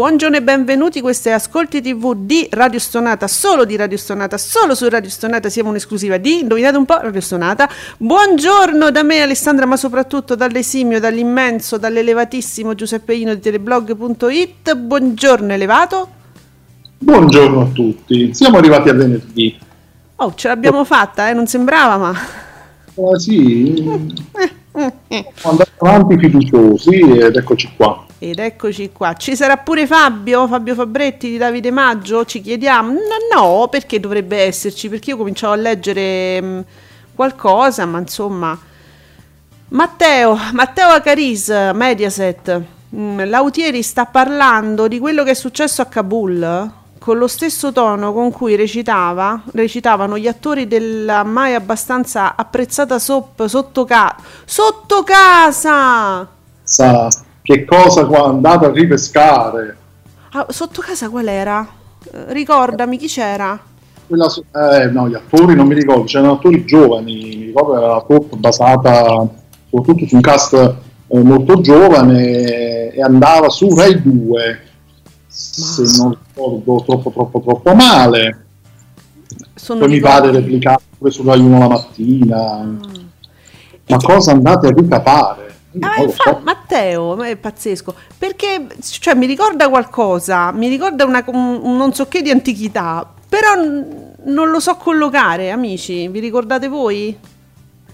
Buongiorno e benvenuti, questo è Ascolti TV di Radio Stonata, solo di Radio Stonata, solo su Radio Stonata siamo un'esclusiva di, indovinate un po', Radio Stonata. Buongiorno da me Alessandra, ma soprattutto dall'esimio, dall'immenso, dall'elevatissimo Giuseppe Ino di teleblog.it. Buongiorno elevato. Buongiorno a tutti, siamo arrivati a venerdì. Oh, ce l'abbiamo fatta, eh? non sembrava, ma... Ah, sì, eh, eh, eh. andando avanti fiduciosi ed eccoci qua. Ed eccoci qua. Ci sarà pure Fabio, Fabio Fabretti di Davide Maggio? Ci chiediamo. No, perché dovrebbe esserci? Perché io cominciavo a leggere mh, mm, qualcosa, ma insomma... Matteo, Matteo Acaris, Mediaset. Mm, Lautieri sta parlando di quello che è successo a Kabul con lo stesso tono con cui recitava, recitavano gli attori della mai abbastanza apprezzata soap sotto, ca- sotto casa. Sa che cosa andate a ripescare. Ah, sotto casa qual era? Eh, ricordami chi c'era. Quella, eh, no, gli attori non mi ricordo, c'erano attori giovani, mi ricordo era una top basata soprattutto su un cast eh, molto giovane e andava su Rai 2, se non ricordo troppo troppo troppo male. Sono Poi mi pare replicato pure su Rai 1 la mattina. Mm. Ma cosa andate a ricapare? Ah, infatti, Matteo, è pazzesco, perché cioè, mi ricorda qualcosa, mi ricorda una, un, non so che di antichità, però n- non lo so collocare, amici, vi ricordate voi?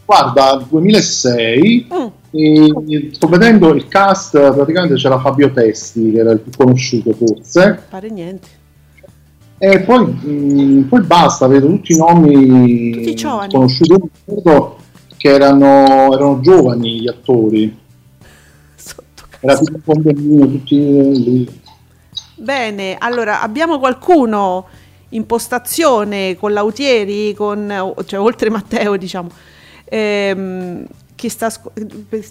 Guarda, 2006, mm. e sto vedendo il cast, praticamente c'era Fabio Testi, che era il più conosciuto forse. Pare niente. E poi, mh, mm, poi basta, vedo tutti i nomi tutti conosciuti che erano, erano giovani gli attori. Era tutto un bambino, tutti lì. Bene, allora abbiamo qualcuno in postazione con Lautieri, con, cioè oltre Matteo, diciamo. Ehm, che sta,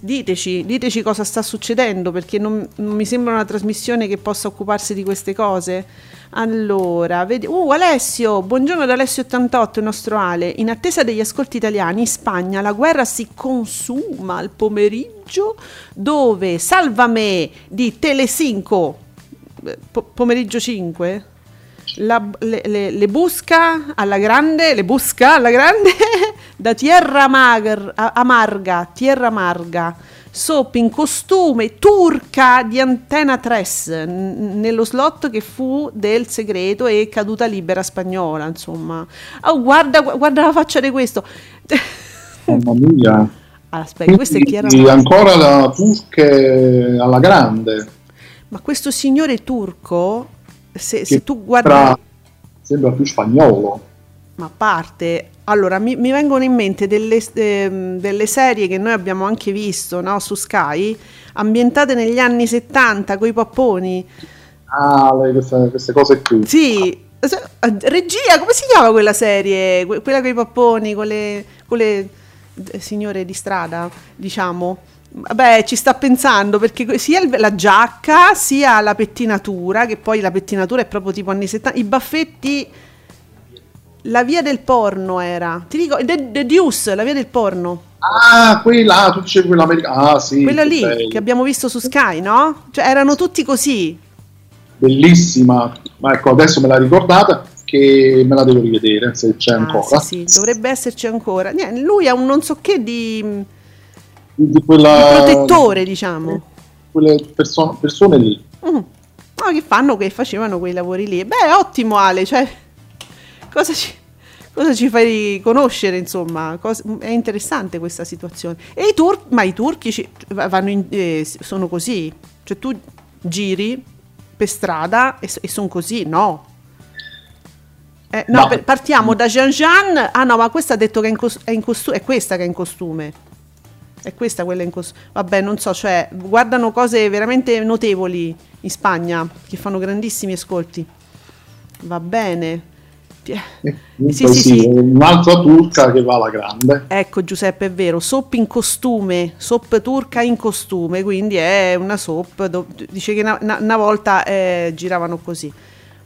diteci, diteci cosa sta succedendo perché non, non, mi sembra una trasmissione che possa occuparsi di queste cose. Allora, vedi, uh, Alessio, buongiorno ad Alessio88, il nostro Ale. In attesa degli ascolti italiani, in Spagna la guerra si consuma al pomeriggio dove Salva me di Telecinco, eh, po- pomeriggio 5, la, le, le, le, busca alla grande, le busca alla grande da Tierra Mager, Amarga, Tierra Amarga, soap in costume turca di Antena 3 n- nello slot che fu del segreto e caduta libera spagnola, insomma. Oh, guarda, guarda la faccia di questo. Mamma mia. Aspetta, questo è chiaro. Ancora la turca alla grande. Ma questo signore turco se, se tu guardi... Sembra più spagnolo. Ma a parte, allora mi, mi vengono in mente delle, eh, delle, serie che noi abbiamo anche visto no, su Sky, ambientate negli anni 70 con i papponi. Ah, queste, queste cose qui. Sì, eh, regia, come si chiama quella serie? Quella con i papponi, con le, con le eh, signore di strada, diciamo. Vabbè, ci sta pensando perché sia il, la giacca sia la pettinatura, che poi la pettinatura è proprio tipo anni 70, i baffetti, la via del porno era, ti dico, The, The Deuce, la via del porno. Ah, quella, tu dicevi quella americana, ah sì. Quella lì bello. che abbiamo visto su Sky, no? Cioè erano tutti così. Bellissima, ma ecco adesso me l'ha ricordata che me la devo rivedere se c'è Ah, ancora. sì, sì, dovrebbe esserci ancora. Niente, lui ha un non so che di, di Di quella, protettore, diciamo. Quelle perso- persone lì. Mm. No, che fanno, che facevano quei lavori lì. Beh, ottimo Ale, cioè, cosa ci, cosa ci fai conoscere, insomma, Cos- è interessante questa situazione. E i turchi, ma i turchi ci- vanno in- eh, sono così, cioè tu giri per strada e, sono così, no? Eh, no, No. per- partiamo da Jean Jean. Ah no, ma questa ha detto che è in, cos- è in costume, è questa che è in costume. È questa quella in costume. Vabbè, non so, cioè, guardano cose veramente notevoli in Spagna, che fanno grandissimi ascolti. Va bene. Ti- E Sì, sì, sì, un'altra turca che va alla grande. Ecco Giuseppe, è vero, soap in costume, soap turca in costume, quindi è una soap, do- dice che una, una- una volta eh, giravano così.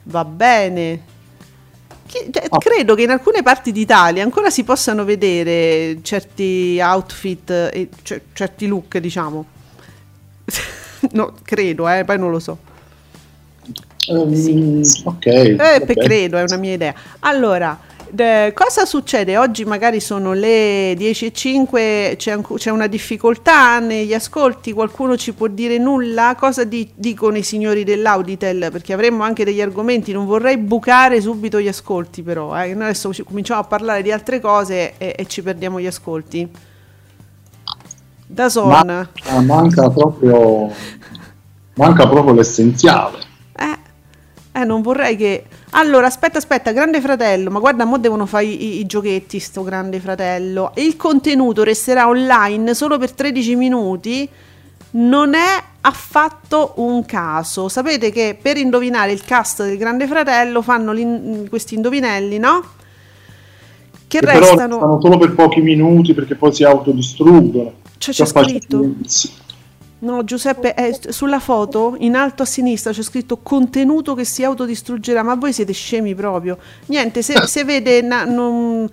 Va bene. Cioè, Ah. Credo che in alcune parti d'Italia ancora si possano vedere certi outfit e cer- certi look, diciamo. no, credo, eh, poi non lo so. Ehm, Ok. Eh, credo, è una mia idea. Allora, de- cosa succede? Oggi magari sono le 10.05, c'è, c'è una difficoltà negli ascolti, qualcuno ci può dire nulla? Cosa di- dicono i signori dell'Auditel? Perché avremmo anche degli argomenti, non vorrei bucare subito gli ascolti però, eh. Noi adesso ci- cominciamo a parlare di altre cose e, e ci perdiamo gli ascolti. Da Son. Ma- manca proprio manca proprio l'essenziale. Eh, non vorrei che. Allora, aspetta, aspetta, Grande Fratello, ma guarda, mo devono fare i, i- giochetti, sto Grande Fratello. Il contenuto resterà online solo per 13 minuti. Non è affatto un caso. Sapete che per indovinare il cast del Grande Fratello fanno questi indovinelli, no? Che Che però restano. restano solo per pochi minuti perché poi si autodistruggono. Cioè, c'è Già scritto. No, Giuseppe, è sulla foto in alto a sinistra c'è scritto contenuto che si autodistruggerà, ma voi siete scemi proprio. Niente, se, se vede na- non-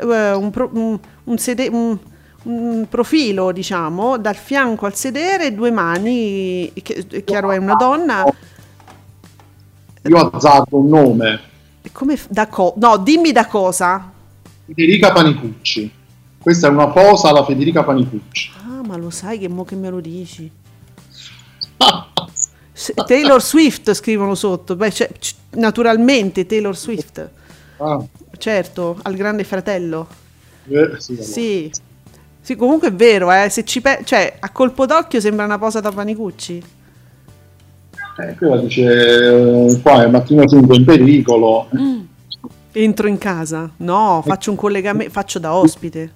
eh, un, pro- un- un sede- un- profilo, diciamo, dal fianco al sedere, due mani, che, è chiaro è una donna, Io ho azzardo un nome, come da co- no, dimmi da cosa. Federica Panicucci. Questa è una posa alla Federica Panicucci. Ah, ma lo sai che mo che me lo dici? Taylor Swift scrivono sotto, Beh, c'è- c- naturalmente Taylor Swift. Ah, Certo, al grande fratello. eh, sì, allora. Sì. Sì, comunque è vero, eh, se ci pe- cioè, a colpo d'occhio sembra una posa da Panicucci. Eh, quella dice eh, qua è Mattino 5 in pericolo. Entro in casa. No, faccio un collegamento, faccio da ospite.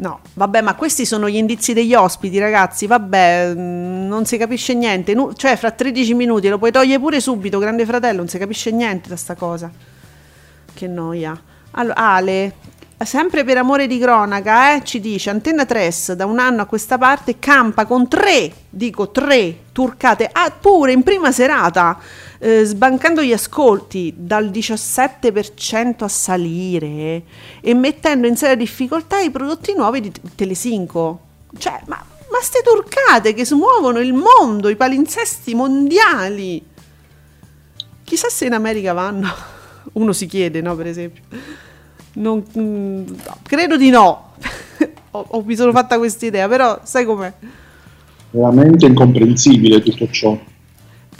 No, vabbè, ma questi sono gli indizi degli ospiti, ragazzi. Vabbè, mm, non si capisce niente. Nu- cioè, fra 13 minuti lo puoi togliere pure subito, grande fratello, non si capisce niente da sta cosa. Che noia. Allora, Ale, sempre per amore di cronaca, eh, ci dice Antenna 3 da un anno a questa parte campa con tre, dico tre, turcate, ah, pure in prima serata, eh, sbancando gli ascolti dal 17% a salire e mettendo in seria difficoltà i prodotti nuovi di Telesinco. Cioè, ma, ma ste turcate che smuovono il mondo, i palinsesti mondiali. Chissà se in America vanno. Uno si chiede, no, per esempio. Non, mm, no, credo di no. Ho- ho- mi sono fatta questa idea, però sai com'è? Veramente incomprensibile tutto ciò.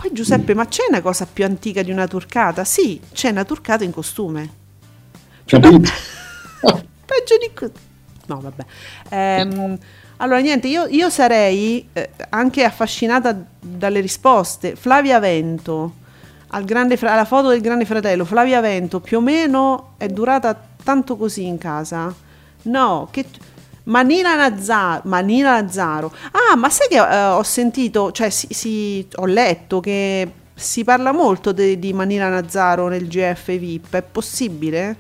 Poi Giuseppe, ma c'è una cosa più antica di una turcata? Sì, c'è una turcata in costume. Capito? Peggio di così. No, vabbè. Ehm, allora, niente, io, io sarei eh, anche affascinata dalle risposte. Flavia Vento, al grande fra- alla foto del grande fratello, Flavia Vento più o meno è durata tanto così in casa? No, che... Manila Nazzaro, Manila Nazzaro. Ah, ma sai che eh, ho sentito, cioè sì, sì, ho letto che si parla molto de- di Manila Nazzaro nel GF VIP, è possibile?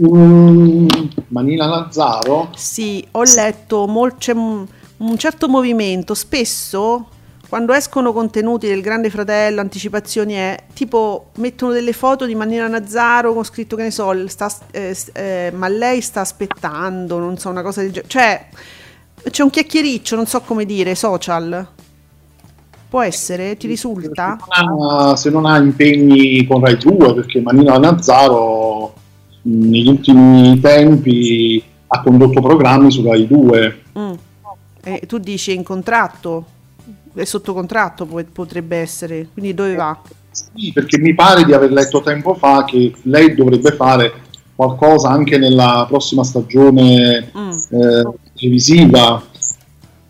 Mm, Manila Lazzaro? Sì, ho letto, mol- c'è un, un certo movimento, spesso quando escono contenuti del Grande Fratello, anticipazioni è, tipo mettono delle foto di Manila Nazzaro con scritto che ne so, sta, eh, eh, ma lei sta aspettando, non so, una cosa del genere. Cioè, c'è un chiacchiericcio, non so come dire, social. Può essere? Ti risulta? Se non ha, se non ha impegni con Rai 2, perché Manino Nazzaro negli ultimi tempi ha condotto programmi su Rai 2. Mm. E tu dici in contratto? È sotto contratto potrebbe essere, quindi dove va? Sì, perché mi pare di aver letto tempo fa che lei dovrebbe fare qualcosa anche nella prossima stagione mm. eh, televisiva.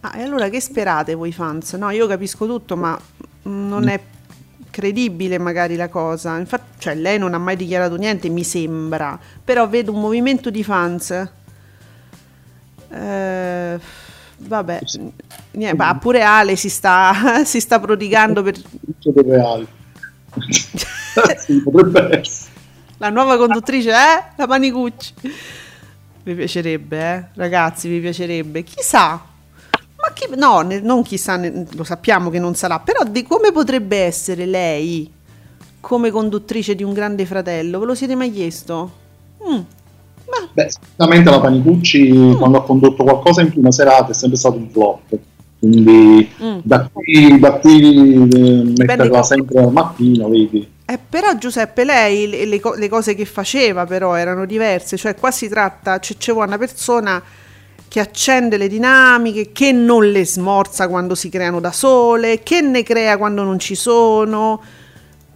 Ah, e allora che sperate voi fans? No, io capisco tutto, ma non è credibile magari la cosa. Infatti, cioè, lei non ha mai dichiarato niente, mi sembra. Però vedo un movimento di fans. Eh, vabbè, niente, bah, pure Ale si sta, si sta prodigando per... Reale. sì, potrebbe essere. La nuova conduttrice è eh? la Panicucci. Mi piacerebbe, eh? ragazzi, mi piacerebbe. Chissà, ma chi, no, ne, non chissà, ne, lo sappiamo che non sarà, però di come potrebbe essere lei come conduttrice di un grande fratello? Ve lo siete mai chiesto? Mm. Beh, sicuramente la Panicucci mm. quando ha condotto qualcosa in prima serata è sempre stato un flop. Quindi mm. da qui, da qui eh, metterla sempre al mattino, vedi. Eh, però Giuseppe, lei le, le, le, cose che faceva però erano diverse, cioè qua si tratta, c'è, c'è una persona che accende le dinamiche, che non le smorza quando si creano da sole, che ne crea quando non ci sono.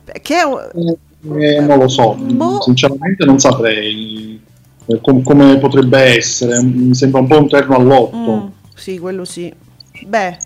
Che è... eh, non lo so, boh. sinceramente non saprei eh, com- come potrebbe essere, mi sembra un po' un terno all'otto. Mm, sì, quello sì. Beh,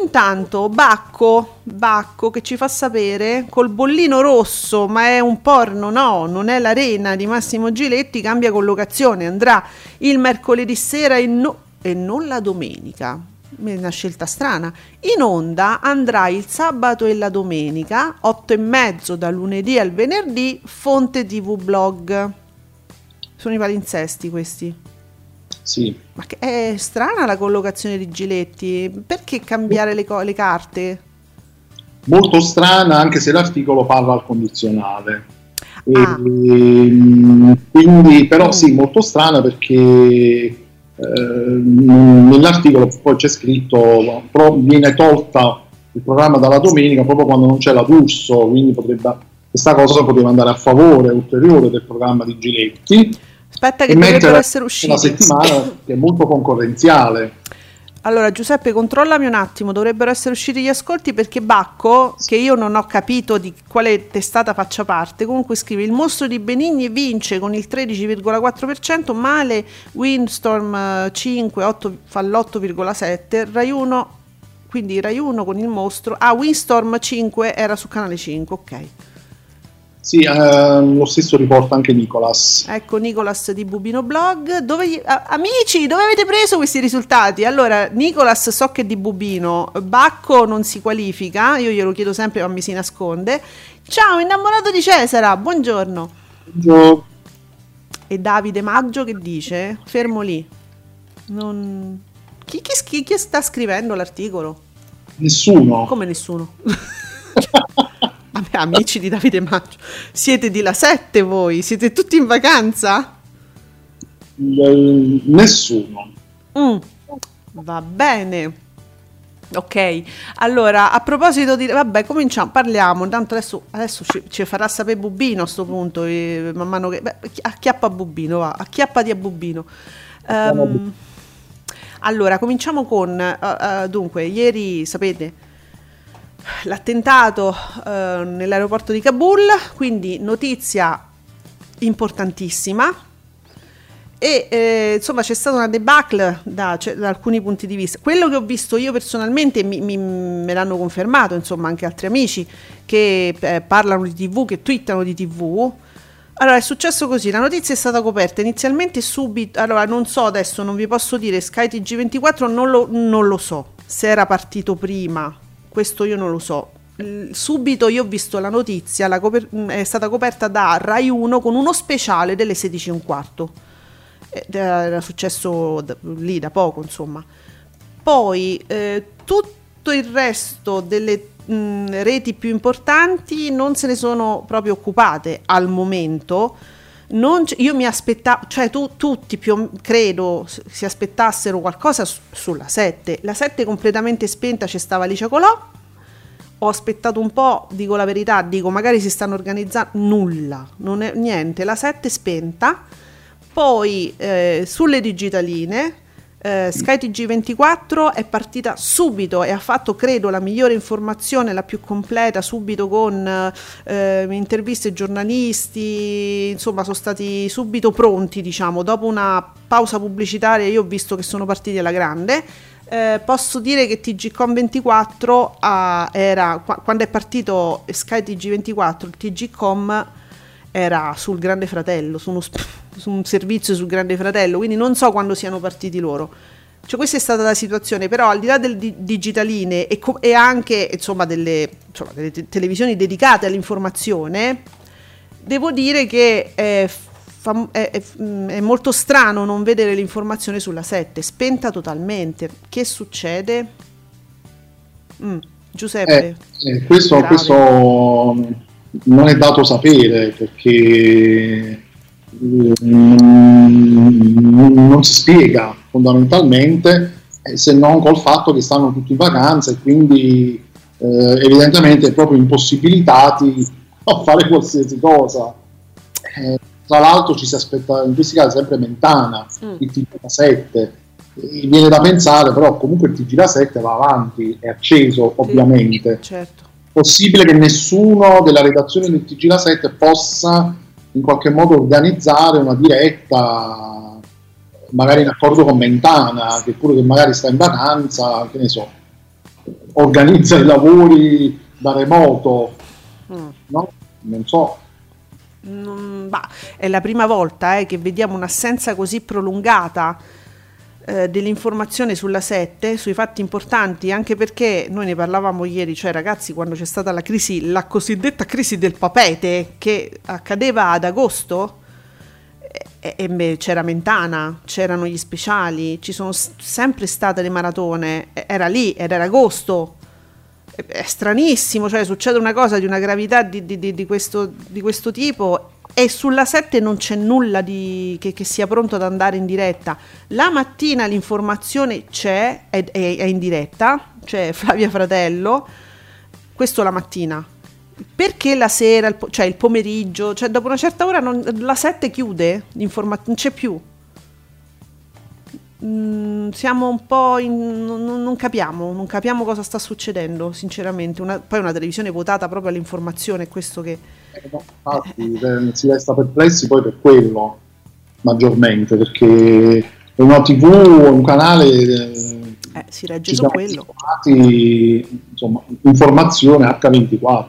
Intanto Bacco, Bacco che ci fa sapere col bollino rosso, ma è un porno, no, non è l'arena di Massimo Giletti, cambia collocazione, andrà il mercoledì sera e, no, e non la domenica. È una scelta strana. In onda andrà il sabato e la domenica, 8 e mezzo da lunedì al venerdì, fonte TV blog. Sono i palinsesti questi. Sì. Ma è strana la collocazione di Giletti, perché cambiare le, co- le carte? Molto strana, anche se l'articolo parla al condizionale. Ah. E, quindi, però, mm. sì, molto strana perché eh, nell'articolo poi c'è scritto pro, viene tolta il programma dalla domenica proprio quando non c'è la D'Urso, quindi potrebbe, questa cosa poteva andare a favore ulteriore del programma di Giletti Aspetta che dovrebbero essere usciti. Una settimana che è molto concorrenziale. Allora Giuseppe, controllami un attimo, dovrebbero essere usciti gli ascolti perché Bacco, che io non ho capito di quale testata faccia parte, comunque scrive il mostro di Benigni vince con il 13,4%, male Windstorm 5 8, fa l'8,7%, Rai 1, quindi Rai 1 con il mostro, ah Windstorm 5 era su canale 5, ok. Sì, ehm, lo stesso riporta anche Nicolas. Ecco Nicolas di Bubino Blog. Dove, a, amici, dove avete preso questi risultati? Allora, Nicolas so che è di Bubino, Bacco non si qualifica, io glielo chiedo sempre ma mi si nasconde. Ciao, innamorato di Cesara, buongiorno. Buongiorno. E Davide Maggio che dice? Fermo lì. Non... Chi, chi, chi sta scrivendo l'articolo? Nessuno. Come nessuno? amici di Davide Maggio, siete di La 7 voi? Siete tutti in vacanza? Nessuno. Mm, va bene. Ok, allora a proposito di... Vabbè, cominciamo, parliamo, intanto adesso, adesso ci, ci, farà sapere Bubino a questo punto, eh, man mano che... Beh, acchiappa Bubino, va, acchiappati a Bubino. Um, allora, cominciamo con... Uh, uh, dunque, ieri, sapete, l'attentato eh, nell'aeroporto di Kabul, quindi notizia importantissima. E eh, insomma c'è stata una debacle da, cioè, da, alcuni punti di vista. Quello che ho visto io personalmente mi, mi, me l'hanno confermato, insomma, anche altri amici che eh, parlano di TV, che twittano di TV. Allora è successo così: la notizia è stata coperta inizialmente subito. Allora non so adesso, non vi posso dire Sky TG24, non lo, non lo so se era partito prima questo io non lo so. Subito io ho visto la notizia, la coper- è stata coperta da Rai 1 con uno speciale delle 16.15. Era successo da, lì da poco, insomma. Poi eh, tutto il resto delle mh, reti più importanti non se ne sono proprio occupate al momento. Non, io mi aspettavo, cioè tu, tutti più credo si aspettassero qualcosa su, sulla 7. La 7 completamente spenta, c'è stava Alicia Colò, ho aspettato un po', dico la verità, dico magari si stanno organizzando, nulla, non è niente, la 7 spenta, poi eh, sulle digitaline eh, Sky TG24 è partita subito e ha fatto, credo, la migliore informazione, la più completa, subito con eh, interviste giornalisti, insomma sono stati subito pronti, diciamo, dopo una pausa pubblicitaria io ho visto che sono partiti alla grande. Eh, posso dire che TGCom 24 ah, era quando è partito Sky TG24, il TGCom era sul Grande Fratello, su, uno, su un servizio sul Grande Fratello, quindi non so quando siano partiti loro. Cioè, questa è stata la situazione, però al di là del di- digitaline e, co- e, anche insomma, delle, insomma, delle te- televisioni dedicate all'informazione, devo dire che è, fa- è, è, è, molto strano non vedere l'informazione sulla 7, spenta totalmente. Che succede? Mm, Giuseppe. Eh, eh, questo, questo non è dato sapere perché mm, non si spiega fondamentalmente eh, se non col fatto che stanno tutti in vacanza e quindi eh, evidentemente proprio impossibilitati a fare qualsiasi cosa. Eh, tra l'altro ci si aspetta in questi casi sempre Mentana, mm. il TG7. Viene da pensare, però comunque il TG7 va avanti, è acceso ovviamente. certo possibile che nessuno della redazione del TG La 7 possa in qualche modo organizzare una diretta, magari in accordo con Mentana, che pure che magari sta in vacanza, che ne so, organizza i lavori da remoto, mm. no? Non so. Mm, bah, è la prima volta eh, che vediamo un'assenza così prolungata eh, dell'informazione sulla 7, sui fatti importanti, anche perché noi ne parlavamo ieri, cioè ragazzi, quando c'è stata la crisi, la cosiddetta crisi del papete, che accadeva ad agosto, e, e c'era Mentana, c'erano gli speciali, ci sono s- sempre state le maratone, era lì, era agosto, è stranissimo, cioè succede una cosa di una gravità di, di, di, questo, di questo tipo e sulla 7 non c'è nulla di, che, che, sia pronto ad andare in diretta. La mattina l'informazione c'è, è, è, è in diretta, c'è Flavia Fratello, questo la mattina. Perché la sera, il, cioè il pomeriggio, cioè dopo una certa ora non, la 7 chiude, non c'è più. Mm, siamo un po' in, non, non, capiamo, non capiamo cosa sta succedendo, sinceramente. Una, poi una televisione votata proprio all'informazione, è questo che infatti si resta perplessi poi per quello maggiormente perché è una tv, un canale eh, eh, si regge su quello. insomma, informazione H24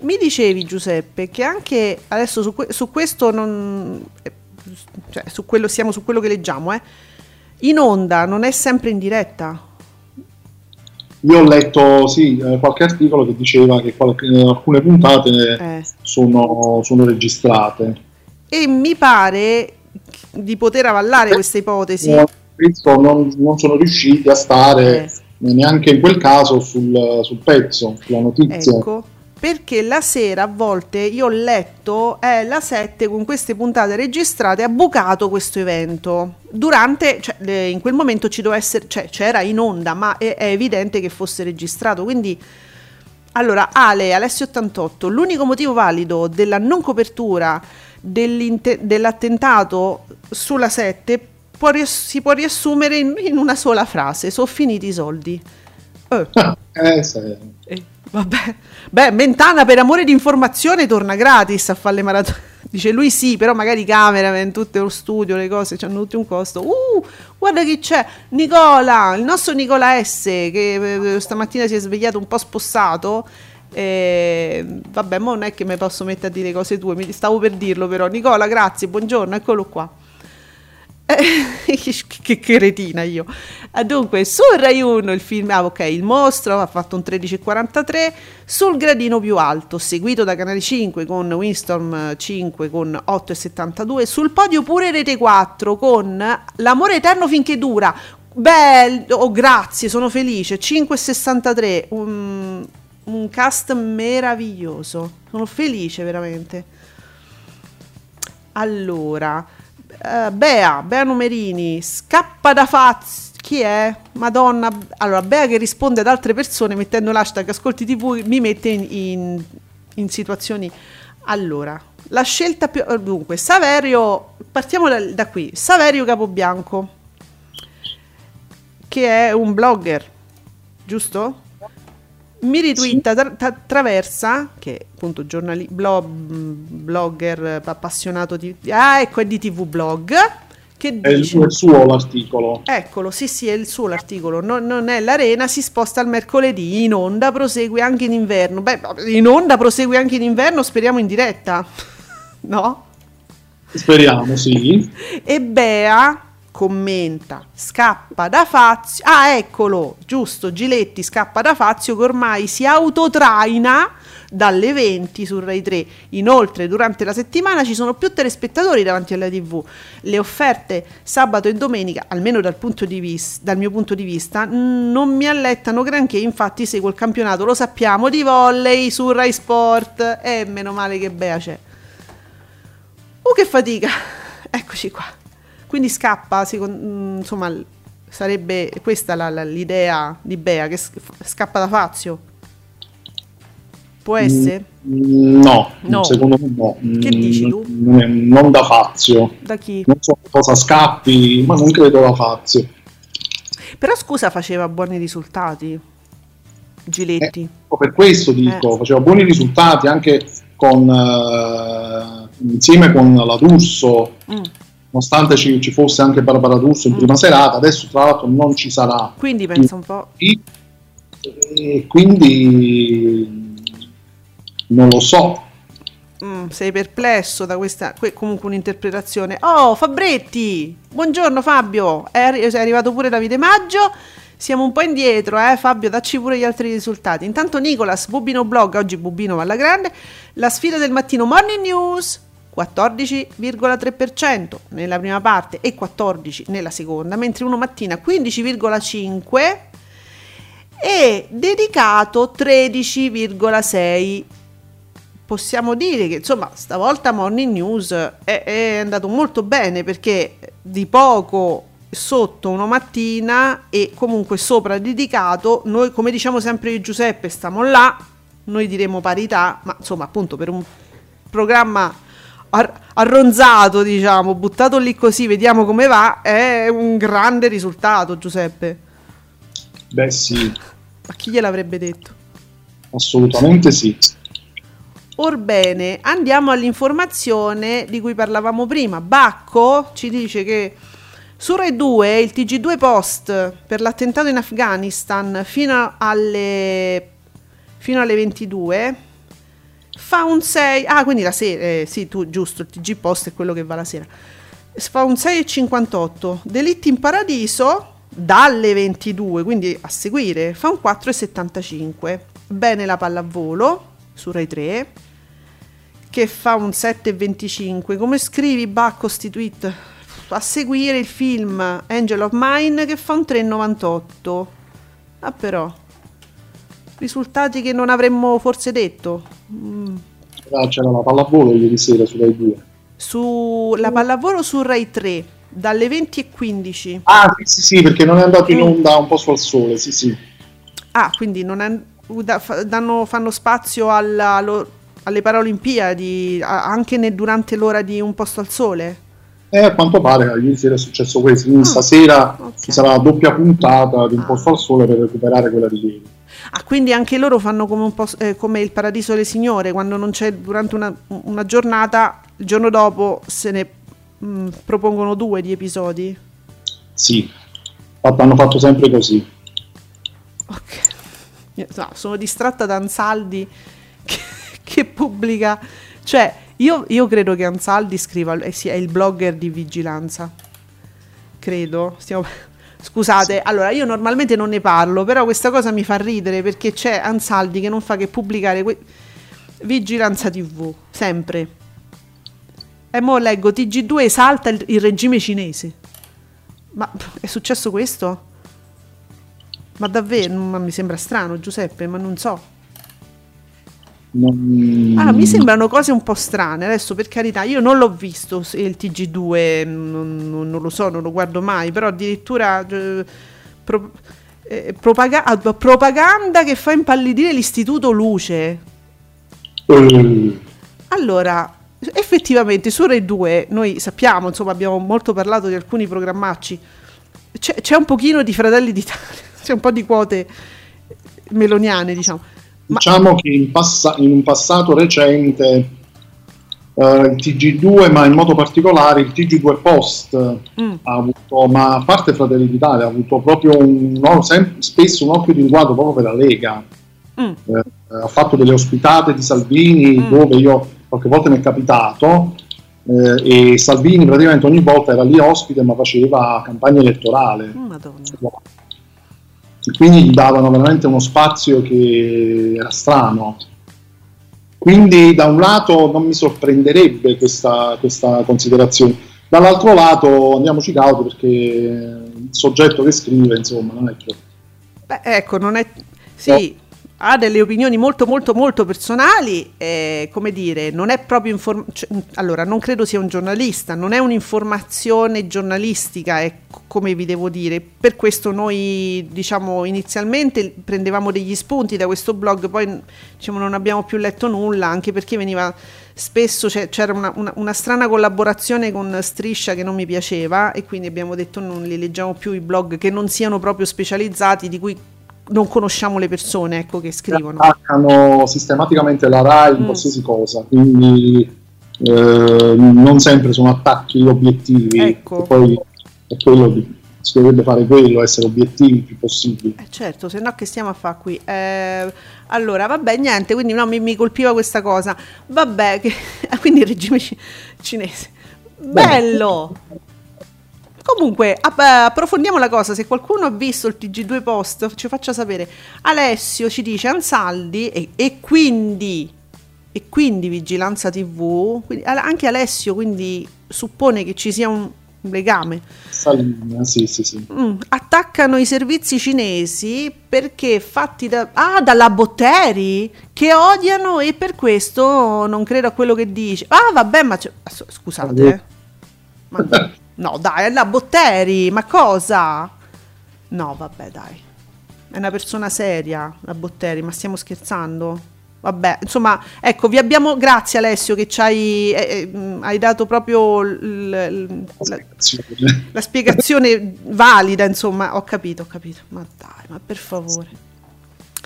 mi dicevi Giuseppe che anche adesso su, que- su questo non eh, cioè su quello siamo su quello che leggiamo eh. in onda non è sempre in diretta io ho letto sì, eh, qualche articolo che diceva che qualche, alcune puntate eh. sono, sono, registrate. E mi pare di poter avallare eh, questa ipotesi. Non, non, sono riusciti a stare eh. neanche in quel caso sul, sul pezzo, sulla notizia. Ecco perché la sera a volte io ho letto è la 7 con queste puntate registrate ha bucato questo evento durante cioè, in quel momento ci doveva essere cioè c'era in onda ma è, è evidente che fosse registrato quindi allora Ale Alessio 88 l'unico motivo valido della non copertura dell'attentato sulla 7 può riass- si può riassumere in, in, una sola frase sono finiti i soldi eh. eh, sì. eh. Vabbè, beh, Mentana per amore di informazione torna gratis a fare le maratone. Dice lui sì, però magari camera, in tutto lo studio, le cose, hanno tutti un costo. Uh, guarda chi c'è, Nicola, il nostro Nicola S, che eh, stamattina si è svegliato un po' spossato. E, vabbè, ma non è che mi posso mettere a dire cose tue, mi stavo per dirlo però. Nicola, grazie, buongiorno, eccolo qua. Eh, che, cretina io. Ah, dunque, su Rai 1 il film, ah, ok, il mostro ha fatto un 13,43 sul gradino più alto, seguito da Canale 5 con Winstorm 5 con 8,72, sul podio pure Rete 4 con L'amore eterno finché dura. Bello, oh, grazie, sono felice. 5,63, un, un cast meraviglioso. Sono felice veramente. Allora, Uh, Bea, Bea Numerini, scappa da Fazio. Chi è? Madonna. Allora, Bea che risponde ad altre persone mettendo l'hashtag Ascolti TV mi mette in, in, in situazioni. Allora, la scelta più... Eh, dunque, Saverio, partiamo da, da qui. Saverio Capobianco, che è un blogger, giusto? Mi ritwitta tra- tra- Traversa, che è appunto giornali- blog, blogger appassionato di... Ah, ecco, è di TV Blog. Che è dice, il suo l'articolo. Eccolo, sì, sì, è il suo l'articolo. Non, non, è l'arena, si sposta al mercoledì. In onda prosegue anche in inverno. Beh, in onda prosegue anche in inverno, speriamo in diretta. no? Speriamo, sì. E Bea commenta, scappa da Fazio, ah eccolo, giusto, Giletti scappa da Fazio che ormai si autotraina dalle 20 su Rai 3. Inoltre durante la settimana ci sono più telespettatori davanti alla tv. Le offerte sabato e domenica, almeno dal, vis- dal mio punto di vista, non mi allettano granché, infatti seguo il campionato, lo sappiamo, di volley su Rai Sport. E eh, meno male che Bea c'è. Uh, che fatica! Eccoci qua. Quindi scappa, secondo, mm, insomma, sarebbe questa la, la, l'idea di Bea, che scappa da Fazio. Può mm, essere? No, no. secondo me no. Che dici tu? Non da Fazio. Da chi? Non so cosa scappi, ma non credo da Fazio. Però scusa, faceva buoni risultati. Giletti. Eh, per questo dico, eh. faceva buoni risultati anche con, uh, insieme con la D'Urso. Mm nonostante ci, ci, fosse anche Barbara D'Urso in mm. prima serata, adesso tra l'altro non ci sarà. Quindi pensa un po'. E quindi non lo so. Mm, sei perplesso da questa, comunque un'interpretazione. Oh, Fabretti! Buongiorno Fabio, è, è arrivato pure Davide Maggio. Siamo un po' indietro, eh Fabio, dacci pure gli altri risultati. Intanto Nicolas, Bubino Blog, oggi Bubino va alla grande. La sfida del mattino Morning News, 14,3% nella prima parte e 14% nella seconda, mentre uno mattina 15,5% e dedicato 13,6%. Possiamo dire che insomma stavolta Morning News è, è andato molto bene perché di poco sotto uno mattina e comunque sopra dedicato, noi come diciamo sempre io Giuseppe stiamo là, noi diremo parità, ma insomma appunto per un programma ar- arronzato, diciamo, buttato lì così, vediamo come va, è un grande risultato, Giuseppe. Beh, sì. Ma chi gliel'avrebbe detto? Assolutamente sì. Orbene, andiamo all'informazione di cui parlavamo prima. Bacco ci dice che su Rai 2 il TG2 Post per l'attentato in Afghanistan fino alle, fino alle 22 fa un 6, ah quindi la sera, eh, sì tu giusto, il TG Post è quello che va la sera, fa un 6,58, Delitti in Paradiso dalle 22, quindi a seguire, fa un 4,75, Bene la pallavolo su Rai 3 che fa un 7,25, come scrivi Bacco sti tweet? A seguire il film Angel of Mine che fa un 3,98, ah però risultati che non avremmo forse detto. Mm. C'era la pallavolo ieri sera su Rai 2. Su la pallavolo su Rai 3 dalle 20 e 15. Ah, sì, sì, sì, perché non è andato in onda un po' sul sole, sì, sì. Ah, quindi non è, danno, fanno spazio alla, alle Paralimpiadi anche nel, durante l'ora di Un posto al sole? Eh, a quanto pare ieri sera è successo questo, quindi oh, stasera okay. ci sarà la doppia puntata di Un posto al sole per recuperare quella di ieri. Ah, quindi anche loro fanno come, eh, come il Paradiso delle Signore, quando non c'è durante una, una giornata, il giorno dopo se ne mh, mm, propongono due di episodi? Sì, hanno fatto sempre così. Ok. No, sono distratta da Ansaldi che, che pubblica... Cioè, io, io, credo che Ansaldi scriva, eh, sia il blogger di vigilanza. Credo. Stiamo Scusate, allora io normalmente non ne parlo, però questa cosa mi fa ridere perché c'è Ansaldi che non fa che pubblicare que- Vigilanza TV, sempre. E mo leggo TG2 esalta il, il regime cinese. Ma è successo questo? Ma davvero? Ma mi sembra strano, Giuseppe, ma non so. Non... Ah, mi sembrano cose un po' strane. Adesso, per carità, io non l'ho visto il TG2, non, non lo so, non lo guardo mai, però addirittura eh, pro, eh, propaga- ah, propaganda che fa impallidire l'istituto Luce. Mm. Allora, effettivamente su Rai 2 noi sappiamo, insomma, abbiamo molto parlato di alcuni programmacci. C'è, c'è un pochino di Fratelli d'Italia, c'è un po' di quote meloniane, diciamo Diciamo ma... che in, passa- in, un passato recente uh, il TG2, ma in modo particolare il TG2 Post mm. ha avuto, ma a parte Fratelli d'Italia, ha avuto proprio un, no, sem- spesso un occhio di riguardo proprio per la Lega. Mm. Eh, ha fatto delle ospitate di Salvini mm. dove io qualche volta mi è capitato eh, e Salvini praticamente ogni volta era lì ospite ma faceva campagna elettorale. Madonna quindi gli davano veramente uno spazio che era strano. Quindi da un lato non mi sorprenderebbe questa, questa considerazione, dall'altro lato andiamoci cauti perché il soggetto che scrive insomma non è che... Beh, ecco, non è... Sì, ha delle opinioni molto molto molto personali, eh, come dire, non è proprio inform- cioè, allora non credo sia un giornalista, non è un'informazione giornalistica, è come vi devo dire. Per questo noi diciamo inizialmente prendevamo degli spunti da questo blog, poi diciamo non abbiamo più letto nulla, anche perché veniva spesso c'era una, una, una, strana collaborazione con Striscia che non mi piaceva e quindi abbiamo detto non li leggiamo più i blog che non siano proprio specializzati, di cui non conosciamo le persone ecco, che scrivono. Attaccano sistematicamente la RAI in mm. qualsiasi cosa, quindi eh, non sempre sono attacchi obiettivi. Ecco. poi è quello di, si dovrebbe fare quello, essere obiettivi più possibile. Eh certo, se no che stiamo a fare qui? Eh, allora, vabbè, niente, quindi no, mi, mi colpiva questa cosa. Vabbè, che, quindi il regime c- cinese. Bello! Beh. Comunque, approfondiamo la cosa. Se qualcuno ha visto il TG2 Post, ci faccia sapere. Alessio ci dice Ansaldi e, e quindi, e quindi Vigilanza TV. Quindi, anche Alessio quindi suppone che ci sia un, un legame. Salina, sì, sì, sì. Mm, attaccano i servizi cinesi perché fatti da, ah, dalla Botteri che odiano e per questo non credo a quello che dice. Ah, vabbè, ma scusate. Eh. Ma, No, dai, è la Botteri, ma cosa? No, vabbè, dai. È una persona seria, la Botteri, ma stiamo scherzando? Vabbè, insomma, ecco, vi abbiamo. Grazie Alessio che ci hai, eh, eh, hai dato proprio l, l, la, la spiegazione valida, insomma, ho capito, ho capito. Ma dai, ma per favore.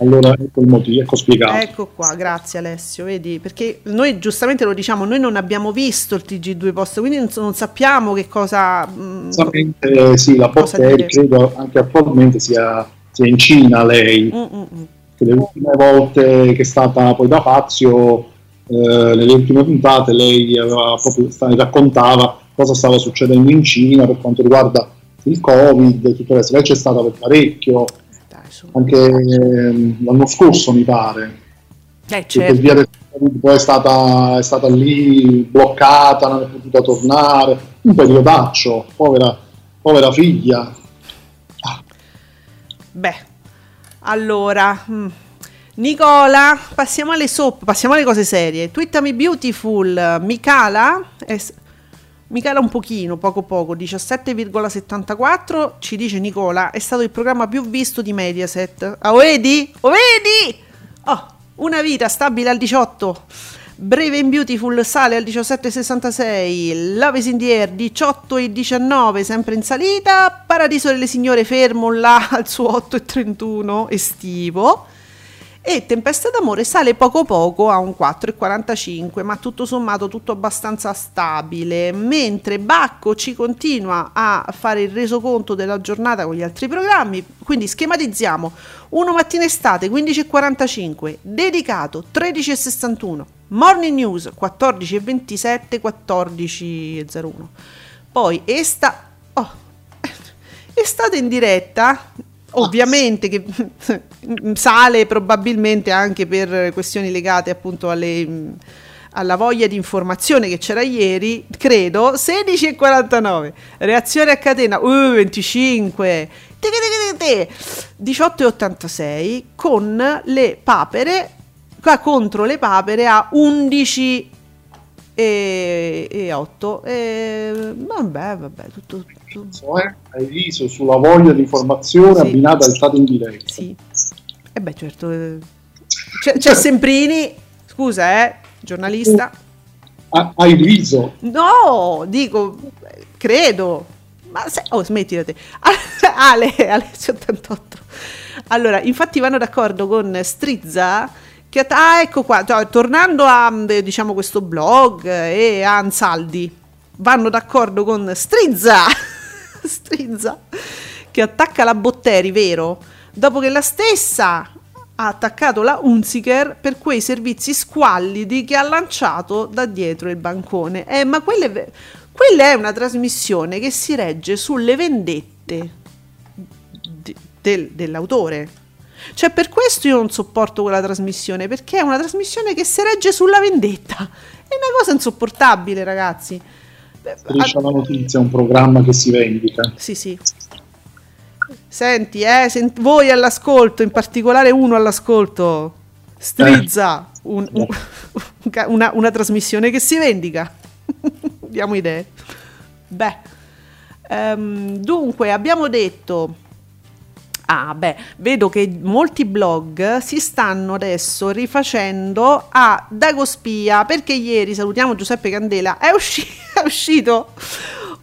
Allora ecco il motivo, ecco spiegato. Ecco qua, grazie Alessio, vedi, perché noi giustamente lo diciamo, noi non abbiamo visto il TG2 post, quindi non, non sappiamo che cosa... Esattamente, mm, sì, la Botteri credo anche attualmente sia, sia in Cina lei, Mm-mm. le ultime volte che è stata poi da Fazio, eh, nelle ultime puntate lei proprio, raccontava cosa stava succedendo in Cina per quanto riguarda il Covid e tutto il resto, lei c'è stata per parecchio anche eh, l'anno scorso mi pare. Eh, certo. Per via del poi è stata, è stata lì bloccata, non è potuta tornare, un periodaccio, povera, povera figlia. Ah. Beh, allora... Mm, Nicola, passiamo alle soap, passiamo alle cose serie. Twittami Beautiful, Micala, es- mi cala un pochino, poco poco, 17,74, ci dice Nicola, è stato il programma più visto di Mediaset. Ah, vedi? Oh, vedi? Oh, una vita stabile al 18. Brave and Beautiful sale al 17,66, Love is in the Air 18,19, sempre in salita, Paradiso delle Signore fermo là al suo 8,31 estivo e Tempesta d'amore sale poco poco a un 4,45 ma tutto sommato tutto abbastanza stabile mentre Bacco ci continua a fare il resoconto della giornata con gli altri programmi. Quindi schematizziamo. Uno mattina estate 15,45 dedicato 13,61 morning news 14,27 14,01 poi esta oh, estate in diretta Ovviamente che sale probabilmente anche per questioni legate appunto alle, alla voglia di informazione che c'era ieri, credo, 16,49, reazione a catena, uh, 25, 18,86 con le papere qua contro le papere ha 11 e, e 8. E, vabbè, vabbè, tutto... tutto. Eh? Hai riso sulla voglia di informazione Sì. abbinata al stato in diretta. Sì. E beh, certo. eh, C'è, c'è Semprini, scusa, eh, giornalista. Ah, hai riso? No, dico, eh, credo. Ma se, oh, smettila te. Ale, Ale 88. Allora, infatti vanno d'accordo con Strizza che ah, ecco qua, tornando a eh, diciamo questo blog eh, e a Ansaldi, vanno d'accordo con Strizza. Strizza che attacca la Botteri, vero? Dopo che la stessa ha attaccato la Unziker per quei servizi squallidi che ha lanciato da dietro il bancone. Eh, ma ve- quella è una trasmissione che si regge sulle vendette di- del- dell'autore. Cioè, per questo io non sopporto quella trasmissione, perché è una trasmissione che si regge sulla vendetta. È una cosa insopportabile, ragazzi. Striscia la notizia, è un programma che si vendica. sì, sì. Senti, eh, sent- voi all'ascolto, in particolare uno all'ascolto, strizza un- un- una, una trasmissione che si vendica. Diamo idee. Beh, ehm, dunque abbiamo detto... Ah, beh, vedo che molti blog si stanno adesso rifacendo a Dagospia perché ieri, salutiamo Giuseppe Candela, è, usci- è uscito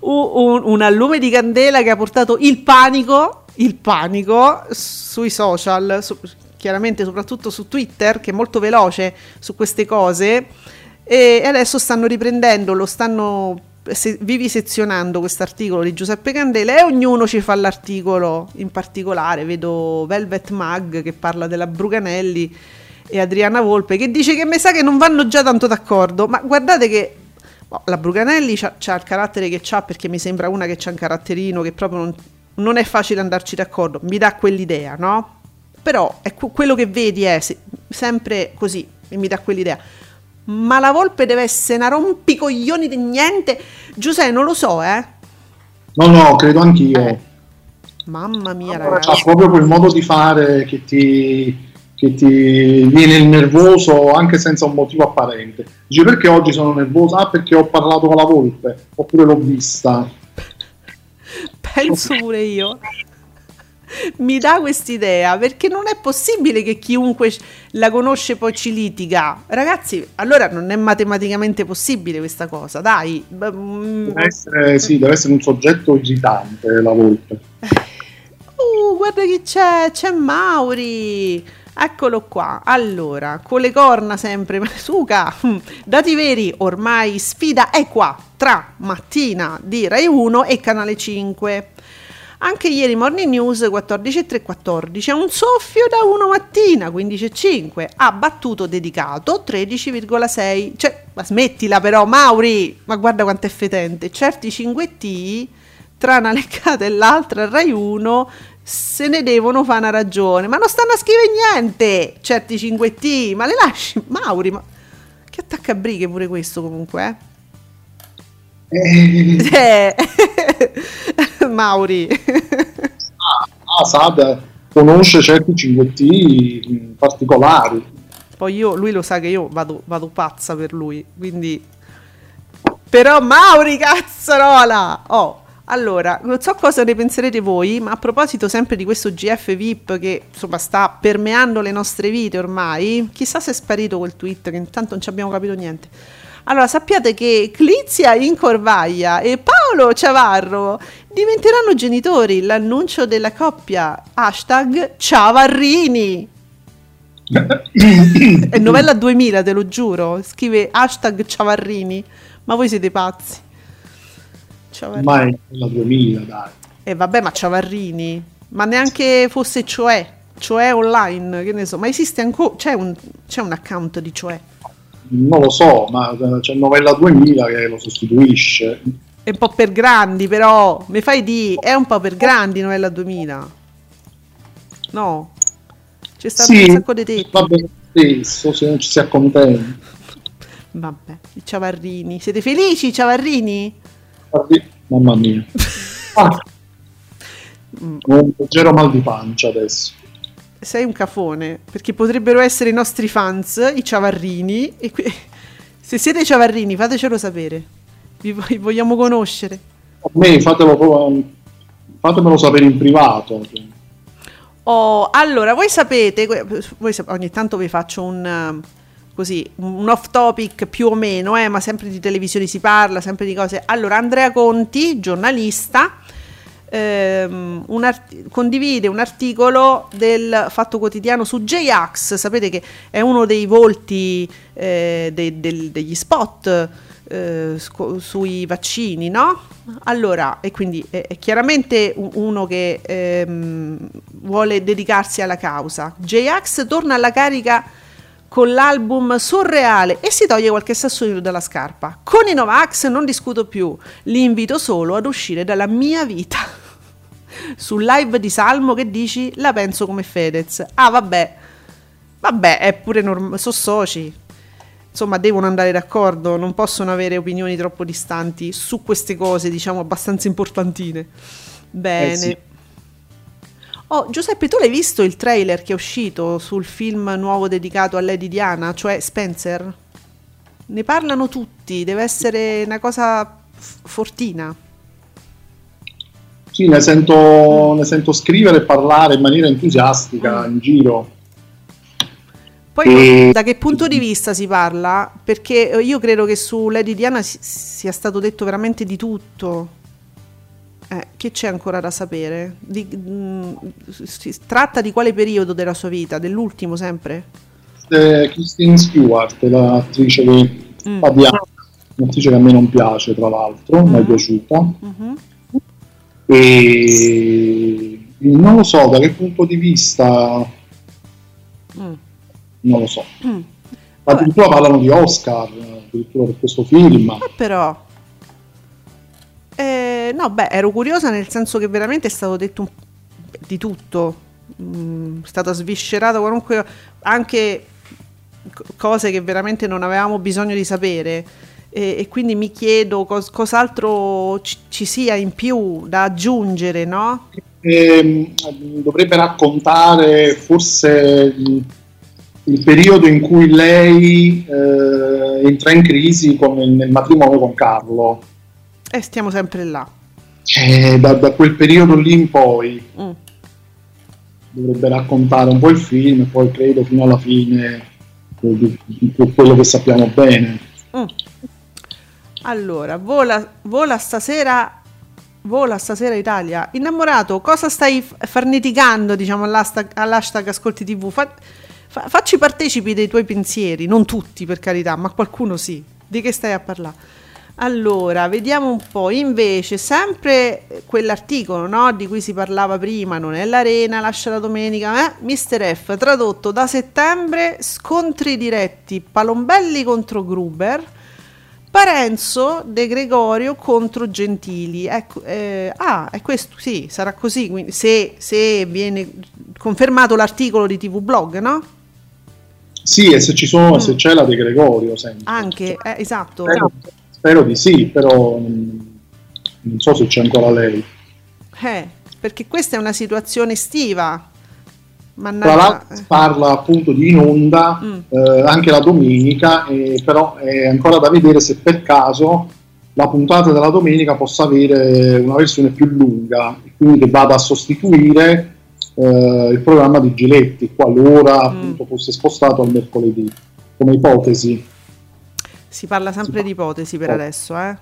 un, un- un allume di candela che ha portato il panico, il panico sui social, su- chiaramente soprattutto su Twitter, che è molto veloce su queste cose, e adesso stanno riprendendo, lo stanno se- vivisezionando questo articolo di Giuseppe Candela e ognuno ci fa l'articolo in particolare. Vedo Velvet Mag che parla della Bruganelli e Adriana Volpe che dice che mi sa che non vanno già tanto d'accordo, ma guardate che boh, la Bruganelli c'ha il carattere che c'ha perché mi sembra una che c'ha un caratterino che proprio non, non è facile andarci d'accordo, mi dà quell'idea, no? Però è que- quello che vedi è se- sempre così e mi dà quell'idea. Ma la volpe deve essere una rompicoglioni di niente. Giuseppe, non lo so, eh. No, no, credo anch'io. Eh, Mamma mia, Ha ragazzi. proprio quel modo di fare che ti, che ti viene il nervoso anche senza un motivo apparente. Dici perché oggi sono nervoso? Ah, perché ho parlato con la volpe, oppure l'ho vista. Penso pure io. Mi dà quest'idea perché non è possibile che chiunque la conosce poi ci litiga. Ragazzi, allora non è matematicamente possibile questa cosa, dai. Deve essere, sì, deve essere un soggetto irritante la volpe. Uh, guarda chi c'è, c'è Mauri. Eccolo qua. Allora, con le corna sempre, Suca. Dati veri, ormai sfida è qua tra mattina di Rai 1 e Canale 5. Anche ieri Morning News 14.3 14 è un soffio da 1 mattina 15.5 ha battuto dedicato 13,6 cioè ma smettila però Mauri ma guarda quanto è fetente. Certi cinguetti tra una leccata e l'altra Rai 1 se ne devono fare una ragione ma non stanno a scrivere niente certi cinguetti ma le lasci Mauri ma che attacca brighe pure questo comunque Eh, eh? Eh, Mauri ah, Sad conosce certi cinguetti mh, particolari. Poi io, lui lo sa che io vado, vado pazza per lui, quindi... Però Mauri, cazzarola! Oh, allora, non so cosa ne penserete voi, ma a proposito sempre di questo GF VIP che insomma sta permeando le nostre vite ormai, chissà se è sparito quel tweet che intanto non ci abbiamo capito niente. Allora, sappiate che Clizia Incorvaglia e Paolo Ciavarro diventeranno genitori. L'annuncio della coppia hashtag Ciavarrini. È novella 2000, te lo giuro. Scrive hashtag Ciavarrini. Ma voi siete pazzi. Ciavarrini. Ma è nella 2000, dai. E vabbè, ma Ciavarrini. Ma neanche fosse cioè. Cioè online, che ne so. Ma esiste ancora. C'è un, c'è un account di cioè. Non lo so, ma eh, c'è Novella 2000 che lo sostituisce. È un po' per grandi, però. Mi fai di. È un po' per grandi novella 2000. No. C'è stato Sì, un sacco di tetti. va bene stesso, se non ci si accontenta. Vabbè, i Ciavarrini. Siete felici, Ciavarrini? Mamma mia. Ah, Mm. ho un leggero mal di pancia adesso. sei un cafone, perché potrebbero essere i nostri fans, i ciavarrini, e que- se siete ciavarrini fatecelo sapere, vi, vogliamo conoscere. A me fatelo, fatemelo sapere in privato. Oh, allora, voi sapete, voi sap- ogni tanto vi faccio un, così, un off topic più o meno, eh, ma sempre di televisione si parla, sempre di cose. Allora, Andrea Conti, giornalista, ehm, un art- condivide un articolo del Fatto Quotidiano su J-Ax, sapete che è uno dei volti eh, de- de- degli spot eh, sui vaccini, no? Allora, e quindi è, è chiaramente uno che ehm, vuole dedicarsi alla causa. J-Ax torna alla carica con l'album Surreale e si toglie qualche sassolino dalla scarpa. Con i Novax non discuto più, li invito solo ad uscire dalla mia vita. Sul live di Salmo che dici la penso come Fedez. Ah vabbè, vabbè è pure normale, sono soci. Insomma, devono andare d'accordo, non possono avere opinioni troppo distanti su queste cose, diciamo, abbastanza importantine. Bene. Eh sì. Oh, Giuseppe, tu l'hai visto il trailer che è uscito sul film nuovo dedicato a Lady Diana, cioè Spencer? Ne parlano tutti, deve essere una cosa f- fortina. Sì, ne sento, ne sento, scrivere e parlare in maniera entusiastica in giro. Poi e... da che punto di vista si parla? Perché io credo che su Lady Diana si- sia stato detto veramente di tutto. Eh, che c'è ancora da sapere? Di, mh, mm, si tratta di quale periodo della sua vita? Dell'ultimo sempre? Eh, Christine Stewart, l'attrice che mm. Fabiana, un'attrice che a me non piace tra l'altro, mm. mi è mm-hmm. piaciuta. Mm-hmm. E non lo so da che punto di vista, mm. Non lo so. Mm. Addirittura parlano di Oscar, addirittura per questo film. Eh, però eh, no, beh, ero curiosa nel senso che veramente è stato detto un... di tutto, mm, è stato sviscerato qualunque, anche cose che veramente non avevamo bisogno di sapere. E, e quindi mi chiedo cos- cos'altro ci, ci, sia in più da aggiungere, no? Eh, dovrebbe raccontare forse il, periodo in cui lei eh, entra in crisi con, nel matrimonio con Carlo e stiamo sempre là. Eh, da, da, quel periodo lì in poi mm. dovrebbe raccontare un po' il film poi credo fino alla fine di, di, di quello che sappiamo bene. Mm. Allora, vola, vola stasera vola stasera Italia. Innamorato, cosa stai farneticando, diciamo, all'hashtag, all'hashtag Ascolti TV? Fa, facci partecipi dei tuoi pensieri, non tutti per carità, ma qualcuno sì. Di che stai a parlare? Allora, vediamo un po'. Invece, sempre quell'articolo no, di cui si parlava prima, non è l'arena, lascia la domenica, eh? Mister F, tradotto da settembre, scontri diretti, Palombelli contro Gruber, Parenzo De Gregorio contro Gentili. Ecco, eh, ah, è questo, sì, sarà così, quindi, se, se viene confermato l'articolo di TV Blog, no? Sì, e se ci sono, mm. se c'è la De Gregorio sempre. Anche, eh, esatto. Spero, spero, di sì, però mm, non so se c'è ancora lei. Eh, perché questa è una situazione estiva. Mannaggia. Tra l'altro parla appunto di in onda mm. eh, anche la domenica, eh, però è ancora da vedere se per caso la puntata della domenica possa avere una versione più lunga, quindi che vada a sostituire eh, il programma di Giletti, qualora mm. appunto fosse spostato al mercoledì, come ipotesi. Si parla sempre si di ipotesi per oh. adesso, eh?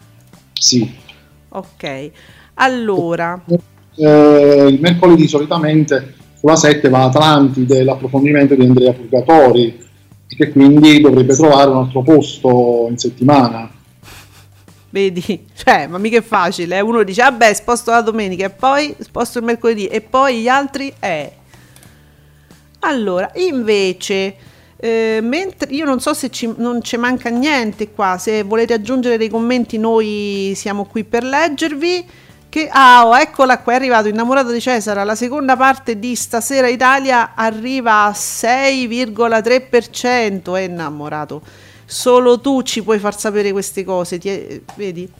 Sì. Ok, allora... Eh, il mercoledì solitamente sulla 7 va Atlantide, l'approfondimento di Andrea Purgatori, che quindi dovrebbe trovare un altro posto in settimana. Vedi, cioè, ma mica è facile. Eh? Uno dice, vabbè, sposto la domenica e poi sposto il mercoledì e poi gli altri è. Eh. Allora, invece, eh, mentre io non so se ci, non ci manca niente qua, se volete aggiungere dei commenti noi siamo qui per leggervi. Che, ah, oh, eccola qua, è arrivato Innamorato di Cesare, la seconda parte di Stasera Italia arriva a 6,3%, è innamorato solo tu ci puoi far sapere queste cose, ti, vedi?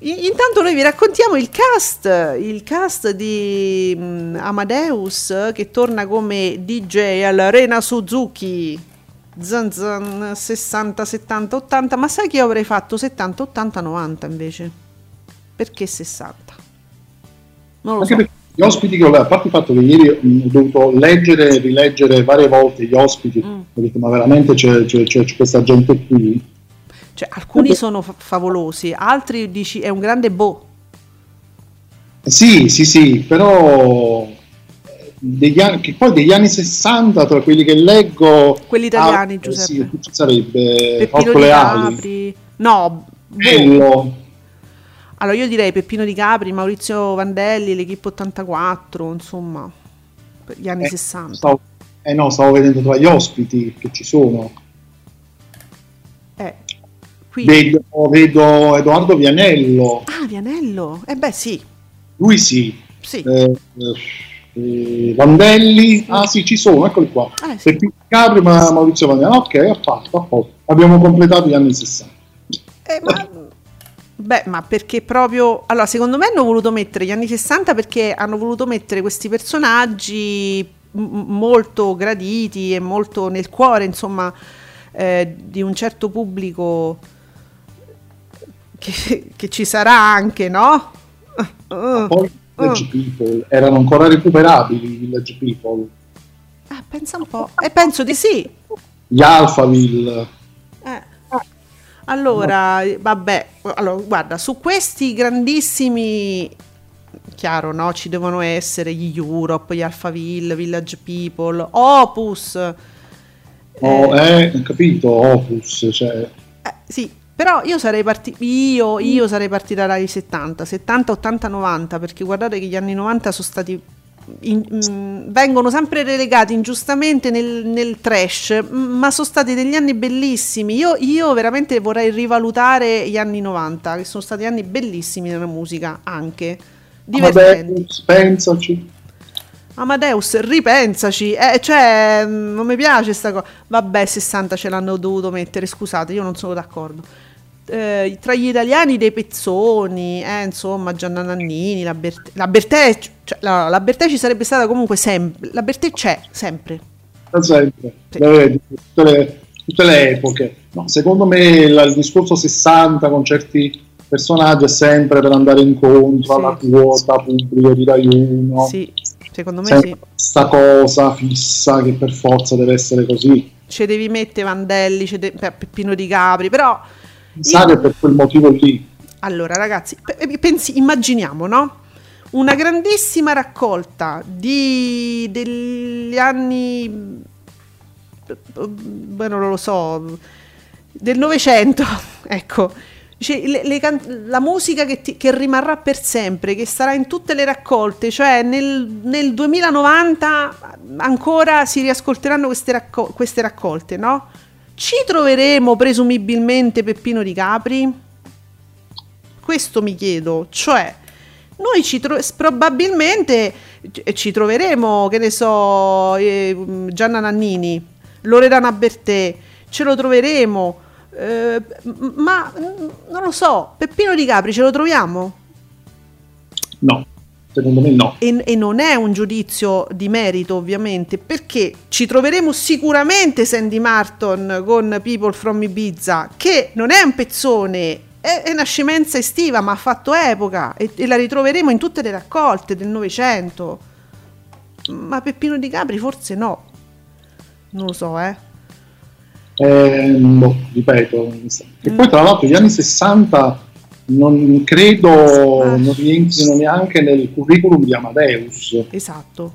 Intanto noi vi raccontiamo il cast, il cast di um, Amadeus che torna come DJ all'Arena Suzuki. Zan zan 60, 70, 80, ma sai che io avrei fatto 70, 80, 90 invece? Perché 60? Non lo Anche so. Gli ospiti che ho, a parte il fatto che ieri ho dovuto leggere e rileggere varie volte gli ospiti, mm. ho detto ma veramente c'è, c'è, c'è questa gente qui cioè, alcuni sono fa- favolosi, altri dici è un grande boh. Sì, sì, sì, però eh, degli anni, poi degli anni 60, tra quelli che leggo... Quelli italiani, ah, Giuseppe. Sì, ci sarebbe Peppino di Capri. No, Bello. Allora io direi Peppino di Capri, Maurizio Vandelli, l'Equipe 84, insomma, gli anni eh, 60. Stavo, eh no, stavo vedendo tra gli ospiti che ci sono. Eh, Vedo, vedo, Edoardo Vianello. Ah, Vianello? Eh beh, sì. Lui sì. sì. Eh, eh, Vandelli, ah sì, ci sono, eccoli qua. Eh, sì. Capri, ma Maurizio Vandelli. Ok, a fatto, a fatto. Abbiamo completato gli anni 60. Eh, ma... Beh, ma perché proprio... Allora, secondo me hanno voluto mettere gli anni 60 perché hanno voluto mettere questi personaggi m- molto graditi e molto nel cuore, insomma, eh, di un certo pubblico che, che ci sarà anche, no? Uh, poi Village uh. People erano ancora recuperabili i Village People. Ah, pensa un po'. E penso di sì. Gli Alphaville. Allora, vabbè, allora, guarda, su questi grandissimi chiaro, no? Ci devono essere gli Europe, gli Alphaville, Village People, Opus. Oh, eh, eh capito, Opus, cioè... Eh, sì, però io sarei partita, io, io sarei partita dai 70, 70, 80, 90, perché guardate che gli anni 90 sono stati in, mh, mm, vengono sempre relegati ingiustamente nel, nel, trash, ma sono stati degli anni bellissimi. Io, io, veramente vorrei rivalutare gli anni 90, che sono stati anni bellissimi nella musica, anche divertenti. Amadeus, pensaci. Amadeus, ripensaci, eh, cioè, mm, non mi piace sta cosa. Vabbè, 60 ce l'hanno dovuto mettere, scusate, io non sono d'accordo eh, tra gli italiani dei pezzoni, eh, insomma, Gianna Nannini, la, Bert- la Bertè, cioè, la, la Bertè ci sarebbe stata comunque sempre, la Bertè c'è sempre. Sempre, sì. vedi, tutte, le, tutte le epoche. No, secondo me la, il discorso 60 con certi personaggi è sempre per andare incontro sì. alla quota pubblica di Rai 1. Sì, secondo me sì. Questa cosa fissa che per forza deve essere così. Ci devi mettere Vandelli, de- Peppino di Capri, però pensare Io... per quel motivo lì. Allora, ragazzi, eh, pensi, immaginiamo, no? Una grandissima raccolta di, degli anni, beh, non lo so, del Novecento, ecco, cioè, le, le la musica che, ti, che, rimarrà per sempre, che sarà in tutte le raccolte, cioè nel, nel 2090 ancora si riascolteranno queste, racco- queste raccolte, no? Ci troveremo presumibilmente Peppino di Capri? Questo mi chiedo, cioè noi ci tro- probabilmente ci troveremo, che ne so, eh, Gianna Nannini, Loredana Bertè, ce lo troveremo, eh, ma non lo so, Peppino di Capri ce lo troviamo? No. Secondo me no. E, e, non è un giudizio di merito, ovviamente, perché ci troveremo sicuramente Sandy Martin con People from Ibiza, che non è un pezzone, è, è una scemenza estiva, ma ha fatto epoca e, e la ritroveremo in tutte le raccolte del Novecento. Ma Peppino di Capri forse no. Non lo so, eh. Eh, no, ripeto, che poi tra l'altro gli anni 60 non credo ah. non rientrino neanche nel curriculum di Amadeus. Esatto,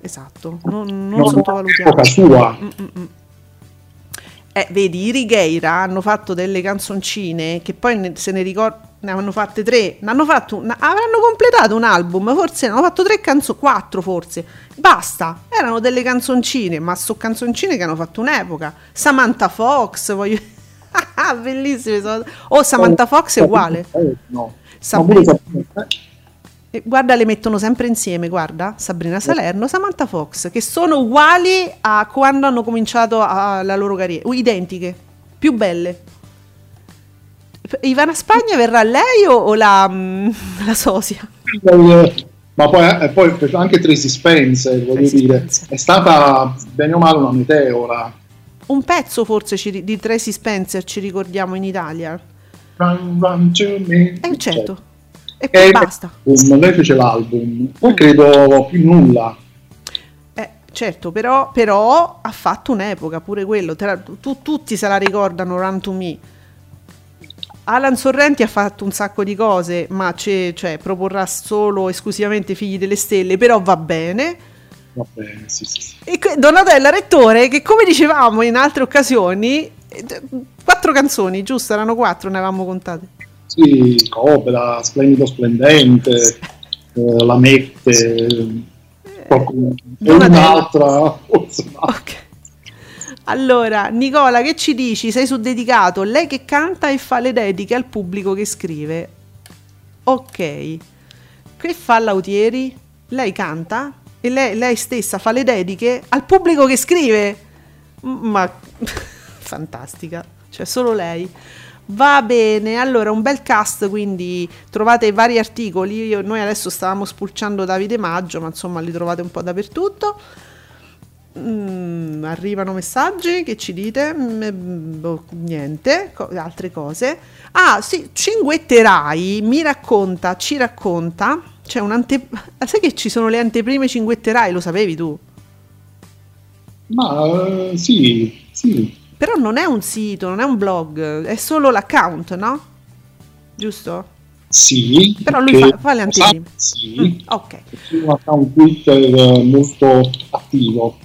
esatto, non, non, non sottovalutiamo. sua. Eh, vedi, i Righeira hanno fatto delle canzoncine che poi ne, se ne ricordano, ne hanno fatte tre, ne hanno fatto una, avranno completato un album, forse ne hanno fatto tre canzoni, quattro forse, basta, erano delle canzoncine, ma sono canzoncine che hanno fatto un'epoca. Samantha Fox, voglio Bellissime. Sono... Oh, Samantha Fox è uguale. No. Sabrina. Eh, guarda, le mettono sempre insieme, guarda, Sabrina. Salerno, Samantha Fox, che sono uguali a quando hanno cominciato a, la loro carriera, identiche, più belle. Ivana Spagna verrà lei o, o la, mm, la sosia? Ma poi, eh, poi anche Tracy Spencer, voglio Tracy dire, Spencer. è stata bene o male una meteora. Un pezzo forse ci, di Tracy Spencer ci ricordiamo in Italia. Run, run to me. Eh, certo. E poi e basta. lei fece l'album, poi credo più nulla. Eh, certo, però, però ha fatto un'epoca pure quello. Tu, tutti se la ricordano Run to Me Alan Sorrenti ha fatto un sacco di cose, ma cioè, proporrà solo esclusivamente Figli delle Stelle, però va bene. Va bene, sì, sì, sì. E Donatella Rettore, che come dicevamo in altre occasioni, quattro canzoni, giusto? Erano quattro, ne avevamo contate. Sì, Cobra, Splendido Splendente, eh, La Mette, qualcun, eh, un'altra. Ok. Allora, Nicola, che ci dici? Sei su dedicato, lei che canta e fa le dediche al pubblico che scrive. Ok. Che fa Lautieri? Lei canta e lei, lei stessa fa le dediche al pubblico che scrive. Ma fantastica, cioè solo lei. Va bene, allora un bel cast, quindi trovate vari articoli. Io, noi adesso stavamo spulciando Davide Maggio, ma insomma li trovate un po' dappertutto. Mm, arrivano messaggi che ci dite mm, boh, niente co- altre cose ah sì cinguetterai mi racconta ci racconta c'è un'ante sai che ci sono le anteprime cinguetterai lo sapevi tu? Ma uh, sì sì. Però non è un sito non è un blog è solo l'account no? Giusto? Sì. Però lui fa, fa, le anteprime. sì. Mm, ok. È un account Twitter eh, molto attivo.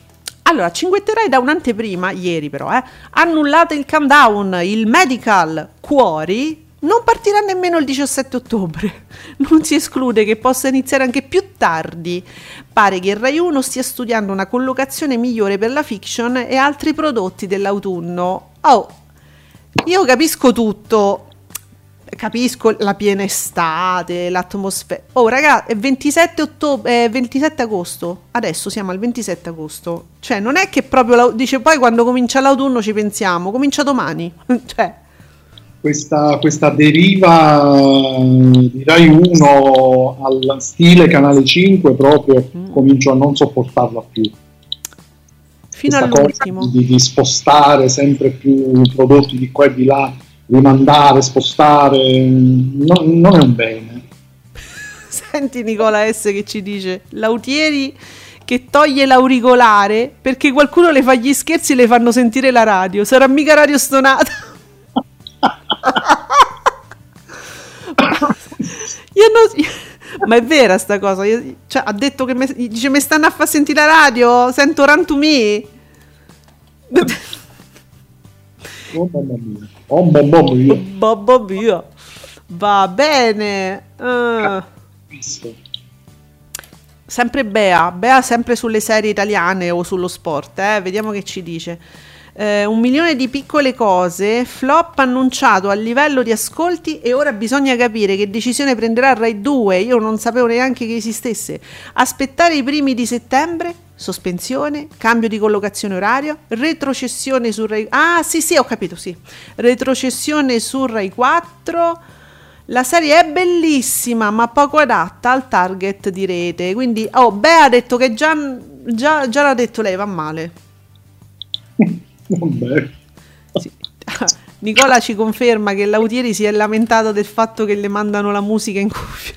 Allora, cinguetterai da un'anteprima, ieri però, eh, annullate il countdown, il medical Cuori non partirà nemmeno il 17 ottobre. Non si esclude che possa iniziare anche più tardi. Pare che il Rai 1 stia studiando una collocazione migliore per la fiction e altri prodotti dell'autunno. Oh, io capisco tutto, capisco la piena estate, l'atmosfera. Oh, raga, è 27, ottobre, è 27 agosto. Adesso siamo al 27 agosto. Cioè, non è che proprio la, dice poi quando comincia l'autunno ci pensiamo, comincia domani. cioè. Questa, questa, deriva di Rai 1 al stile Canale 5 proprio mm. comincio a non sopportarla più. Fino questa all'ultimo. Di, di spostare sempre più prodotti di qua e di là rimandare, spostare, non, non è un bene. Senti Nicola S che ci dice, Lautieri che toglie l'auricolare perché qualcuno le fa gli scherzi e le fanno sentire la radio. Sarà mica radio stonata. Io non... Ma è vera sta cosa? Io, cioè, ha detto che me, dice mi stanno a far sentire la radio, sento Run to Me. Oh mamma mia. Oh mamma mia. Mamma mia. Va bene. Uh. Sempre Bea, Bea sempre sulle serie italiane o sullo sport, eh? vediamo che ci dice. Eh, un milione di piccole cose, flop annunciato a livello di ascolti e ora bisogna capire che decisione prenderà Rai 2, io non sapevo neanche che esistesse. Aspettare i primi di settembre, sospensione, cambio di collocazione orario, retrocessione su Rai... Ah sì sì ho capito sì, retrocessione su Rai 4... La serie è bellissima, ma poco adatta al target di rete. Quindi, oh, Bea ha detto che già, già, già l'ha detto lei, va male. Vabbè. Sì. Nicola ci conferma che Lautieri si è lamentato del fatto che le mandano la musica in cuffia.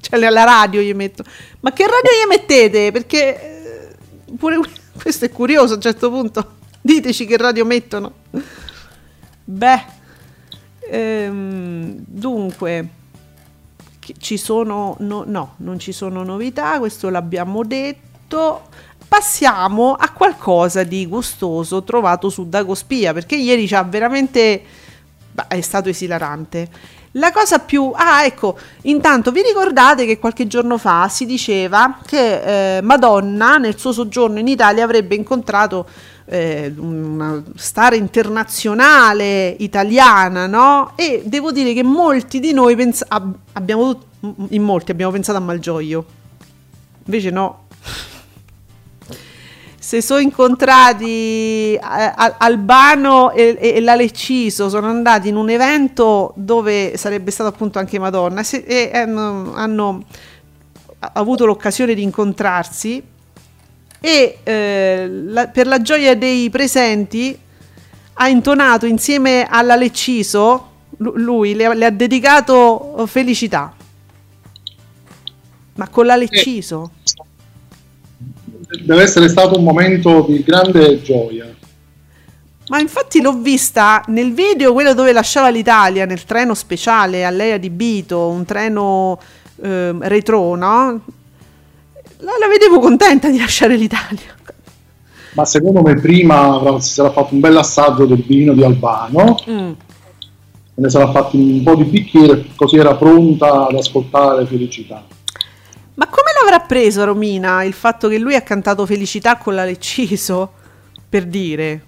Cioè la radio gli metto. Ma che radio gli mettete? Perché eh, pure questo è curioso a un certo punto. Diteci che radio mettono. Beh, ehm, dunque, ci sono... No, no, non ci sono novità, questo l'abbiamo detto passiamo a qualcosa di gustoso trovato su Dagospia, perché ieri ci ha veramente... Beh, è stato esilarante. La cosa più... Ah, ecco, intanto vi ricordate che qualche giorno fa si diceva che eh, Madonna nel suo soggiorno in Italia avrebbe incontrato eh, una star internazionale italiana, no? E devo dire che molti di noi pens- ab- abbiamo... In molti abbiamo pensato a Malgioglio. Invece no, si sono incontrati eh, Albano e, e, la Lecciso sono andati in un evento dove sarebbe stato appunto anche Madonna e, e hanno, hanno, avuto l'occasione di incontrarsi e eh, la, per la gioia dei presenti ha intonato insieme alla Lecciso lui le, le ha dedicato felicità. Ma con la Lecciso deve essere stato un momento di grande gioia. Ma infatti l'ho vista nel video, quello dove lasciava l'Italia, nel treno speciale a lei adibito, un treno eh, retro, no? La, la, vedevo contenta di lasciare l'Italia. Ma secondo me prima si sarà fatto un bel assaggio del vino di Albano, mm. ne sarà fatto un po' di bicchiere, così era pronta ad ascoltare Felicità. Ma come l'avrà preso Romina il fatto che lui ha cantato Felicità con la Lecciso? Per dire.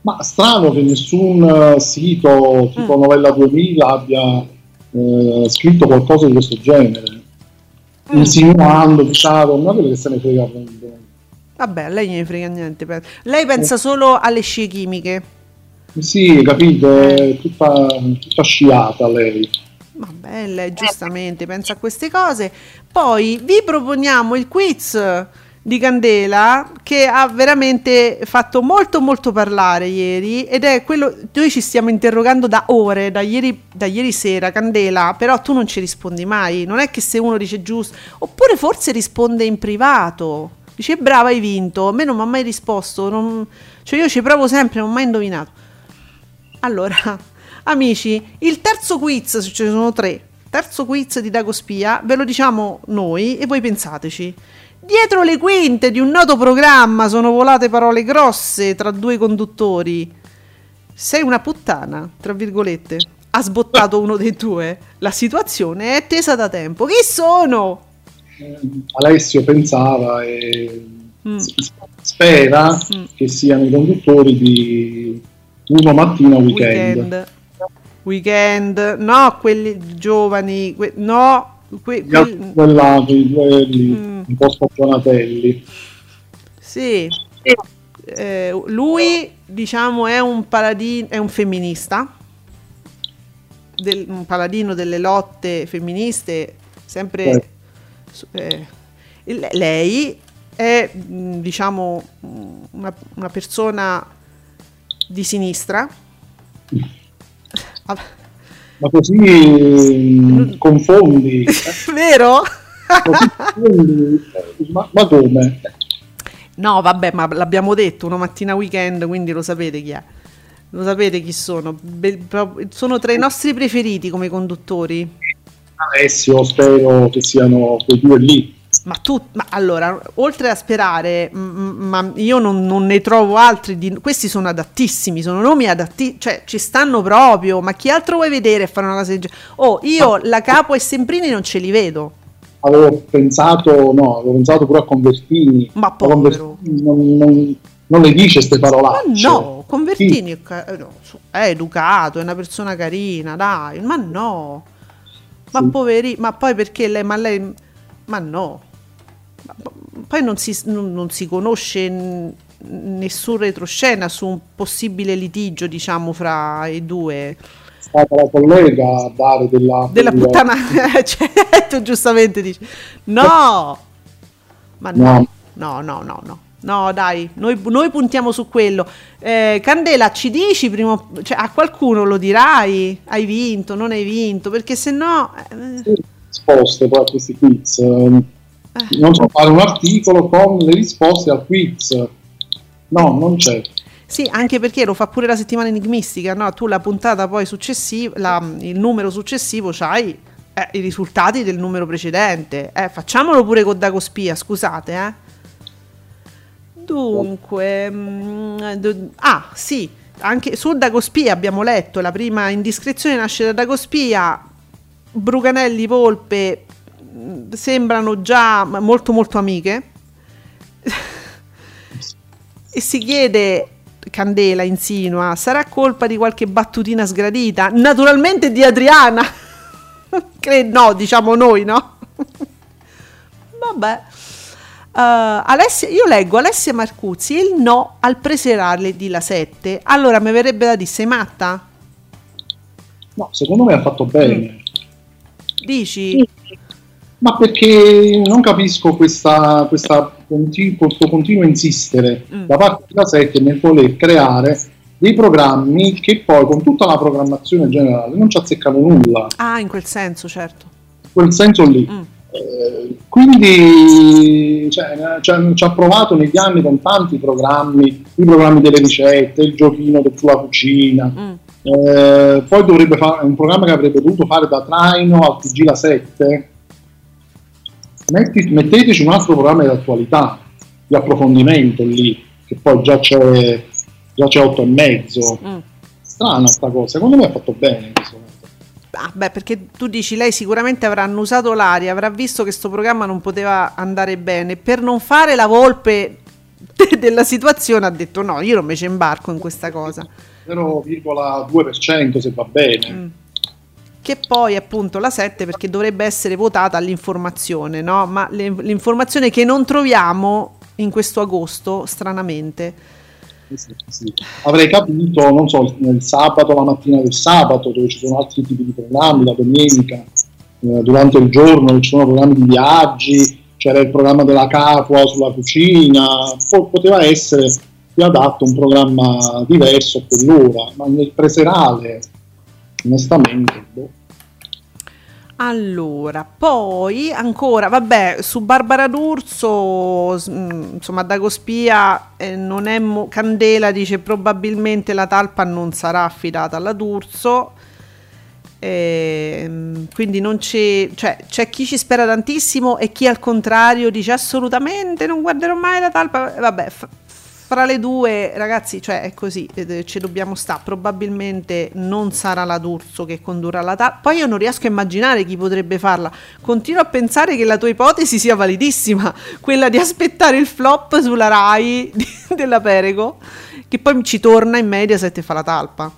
Ma strano che nessun uh, sito tipo mm. Novella 2000 abbia uh, scritto qualcosa di questo genere. Mm. Insinuando, diciamo, ma quello che se ne frega. Vabbè, lei ne frega niente. Lei pensa solo alle scie chimiche. Sì, capito, è tutta, tutta sciata lei. Ma bella, giustamente, pensa a queste cose. Poi vi proponiamo il quiz di Candela che ha veramente fatto molto molto parlare ieri ed è quello noi ci stiamo interrogando da ore da ieri, da ieri sera. Candela però tu non ci rispondi mai non è che se uno dice giusto oppure forse risponde in privato. Dice brava hai vinto a me non mi ha mai risposto non, cioè io ci provo sempre non ho mai indovinato. Allora Amici, il terzo quiz, ce ne sono tre, terzo quiz di Dago Spia, ve lo diciamo noi e voi pensateci. Dietro le quinte di un noto programma sono volate parole grosse tra due conduttori. Sei una puttana, tra virgolette. Ha sbottato uno dei due. La situazione è tesa da tempo. Chi sono? Alessio pensava e mm. spera mm. che siano i conduttori di Uno Mattina Weekend. weekend weekend, no, quelli giovani, que- no, que- que- quellati, quelli mm. un po' spagionatelli. Sì, eh, lui diciamo è un paladino, è un femminista, del, un paladino delle lotte femministe, sempre eh, lei è diciamo una, una persona di sinistra ma così mm, confondi. Vero? Ma, ma, come? No, vabbè, ma l'abbiamo detto, una mattina weekend, quindi lo sapete chi è. Lo sapete chi sono. Be- sono tra i nostri preferiti come conduttori. Alessio, spero che siano quei due lì. Ma tu, ma allora, oltre a sperare, m- ma io non, non, ne trovo altri. Di, questi sono adattissimi, sono nomi adatti, cioè ci stanno proprio. Ma chi altro vuoi vedere a fare una cosa del genere? Oh, io la capo e Semprini non ce li vedo. Avevo pensato, no, avevo pensato pure a Convertini. Ma povero. Convertini non, non, non, le dice queste parolacce. Ma no, Convertini sì. è, no, è educato, è una persona carina, dai, ma no. Ma sì. poveri, ma poi perché lei, ma lei, ma no poi non si, non, si conosce nessun retroscena su un possibile litigio, diciamo, fra i due. È stata la collega a dare della... Della puttana, certo, giustamente dice. No! Ma no, no, no, no, no. No, dai, noi, noi puntiamo su quello. Eh, Candela, ci dici prima, cioè, a qualcuno lo dirai? Hai vinto, non hai vinto? Perché se no... Eh... Risposte poi a questi quiz eh. Non so, fare un articolo con le risposte al quiz. No, non c'è. Sì, anche perché lo fa pure la settimana enigmistica, no? Tu la puntata poi successiva, la, il numero successivo c'hai eh, i risultati del numero precedente. Eh, facciamolo pure con Dagospia, scusate, eh. Dunque, mh, mm, ah sì, anche su Dagospia abbiamo letto la prima indiscrezione nasce da Dagospia, Bruganelli Volpe sembrano già molto molto amiche e si chiede Candela insinua sarà colpa di qualche battutina sgradita naturalmente di Adriana che no diciamo noi no vabbè Alessia, io leggo Alessia Marcuzzi il no al preserale di La 7. Allora mi verrebbe da dire, sei matta? No, secondo me ha fatto bene. Mm. Dici? Ma perché non capisco questa, questa continu- questo continuo insistere mm. da parte della 7 nel voler creare dei programmi che poi con tutta la programmazione generale non ci azzeccano nulla. Ah, in quel senso, certo. In quel senso lì. Mm. Eh, quindi cioè, cioè, ci ha provato negli anni con tanti programmi, i programmi delle ricette, il giochino sulla cucina. Mm. Eh, poi dovrebbe fare un programma che avrebbe dovuto fare da traino al TG la 7 metti, metteteci un altro programma di attualità, di approfondimento lì, che poi già c'è, già c'è 8 e mezzo. Mm. Strana sta cosa, secondo me ha fatto bene. Ah, beh, perché tu dici lei sicuramente avrà annusato l'aria, avrà visto che questo programma non poteva andare bene. Per non fare la volpe della situazione ha detto no, io non mi ci imbarco in questa cosa. 0,2% se va bene. Mm che poi appunto la 7 perché dovrebbe essere votata all'informazione, no? ma le, l'informazione che non troviamo in questo agosto, stranamente. Sì, sì. Avrei capito, non so, nel sabato, la mattina del sabato, dove ci sono altri tipi di programmi, la domenica, eh, durante il giorno ci sono programmi di viaggi, c'era il programma della capua sulla cucina, po- poteva essere più adatto un programma diverso a quell'ora, ma nel preserale onestamente. Boh. Allora, poi ancora, vabbè, su Barbara D'Urso, mm, insomma, Dagospia eh, non è mo- Candela dice probabilmente la talpa non sarà affidata alla D'Urso. Eh, quindi non c'è, cioè, c'è chi ci spera tantissimo e chi al contrario dice assolutamente non guarderò mai la talpa. Vabbè, f- fra le due, ragazzi, cioè è così, eh, ci dobbiamo stare. Probabilmente non sarà la D'Urso che condurrà la TAP. Poi io non riesco a immaginare chi potrebbe farla. Continuo a pensare che la tua ipotesi sia validissima, quella di aspettare il flop sulla Rai di, della Perego, che poi ci torna in media se te fa la talpa.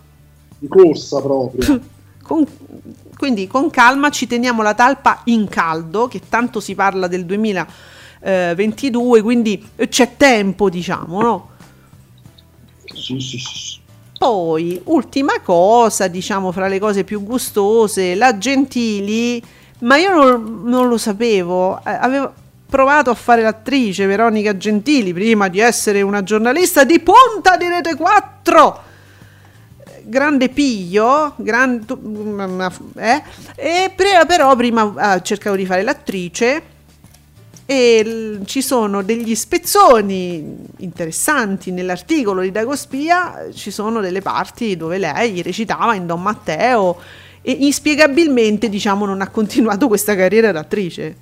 Di corsa proprio. con, quindi con calma ci teniamo la talpa in caldo, che tanto si parla del 2000 eh, 22, quindi c'è tempo, diciamo, no? Sì, sì, sì. Poi, ultima cosa, diciamo, fra le cose più gustose, la Gentili, ma io non, non lo sapevo, eh, avevo provato a fare l'attrice Veronica Gentili prima di essere una giornalista di punta di Rete 4 grande piglio, gran, eh, e però prima eh, cercavo di fare l'attrice e ci sono degli spezzoni interessanti nell'articolo di Dagospia, ci sono delle parti dove lei recitava in Don Matteo e inspiegabilmente diciamo non ha continuato questa carriera d'attrice.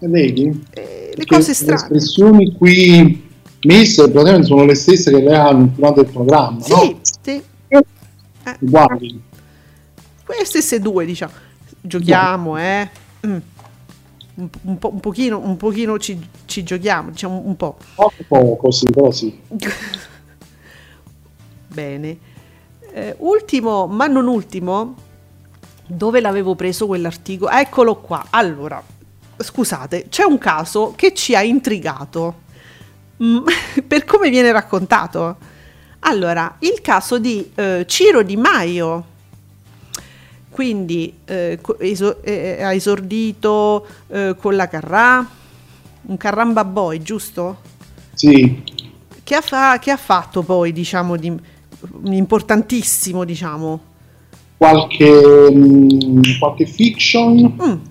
E vedi? Eh, le cose strane. Le espressioni qui messe praticamente sono le stesse che lei ha durante il programma, sì, no? Sì, eh. Uguali. Quelle stesse due, diciamo. Giochiamo, eh. Mm un, un, po', un pochino, un pochino ci, ci, giochiamo, diciamo un po'. Poco, poco, sì, però sì. Bene. Eh, ultimo, ma non ultimo, dove l'avevo preso quell'articolo? Eccolo qua. Allora, scusate, c'è un caso che ci ha intrigato mm, per come viene raccontato. Allora, il caso di eh, Ciro Di Maio, quindi eh, eso- eh, ha esordito eh, con la Carrà, un Carramba Boy, giusto? Sì. Che ha, fa- che ha fatto poi, diciamo, di importantissimo, diciamo? Qualche, mh, mm, qualche fiction. Mm.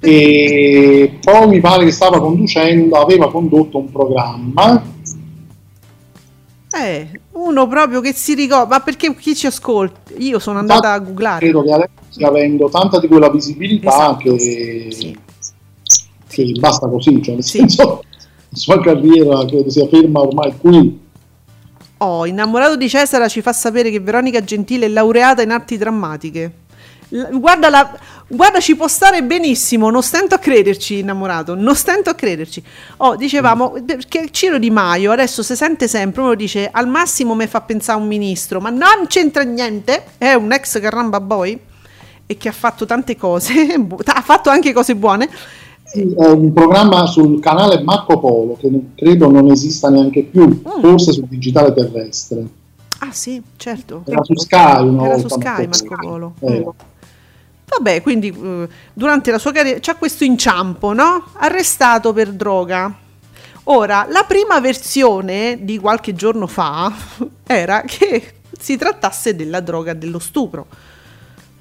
E poi mi pare che stava conducendo, aveva condotto un programma eh, uno proprio che si ricorda, ma perché chi ci ascolta? Io sono andata a googlare. Credo che adesso stia avendo tanta di quella visibilità esatto. che, sì. che basta così, cioè nel sì. senso la sua carriera credo sia ferma ormai qui. Oh, innamorato di Cesara ci fa sapere che Veronica Gentile è laureata in arti drammatiche. Guarda, la, guarda, ci può stare benissimo, non stento a crederci, innamorato, non stento a crederci. Oh, dicevamo, perché Ciro Di Maio adesso si sente sempre, uno dice, al massimo mi fa pensare a un ministro, ma non c'entra niente, è un ex Carramba Boy e che ha fatto tante cose, ha fatto anche cose buone, Sì, è un programma sul canale Marco Polo che credo non esista neanche più, mm. forse sul digitale terrestre. Ah sì, certo. Era su Sky una Era volta su Sky Marco Marco Polo. Eh. Mm. Vabbè, quindi eh, durante la sua carriera c'ha questo inciampo, no? Arrestato per droga. Ora, la prima versione di qualche giorno fa era che si trattasse della droga dello stupro.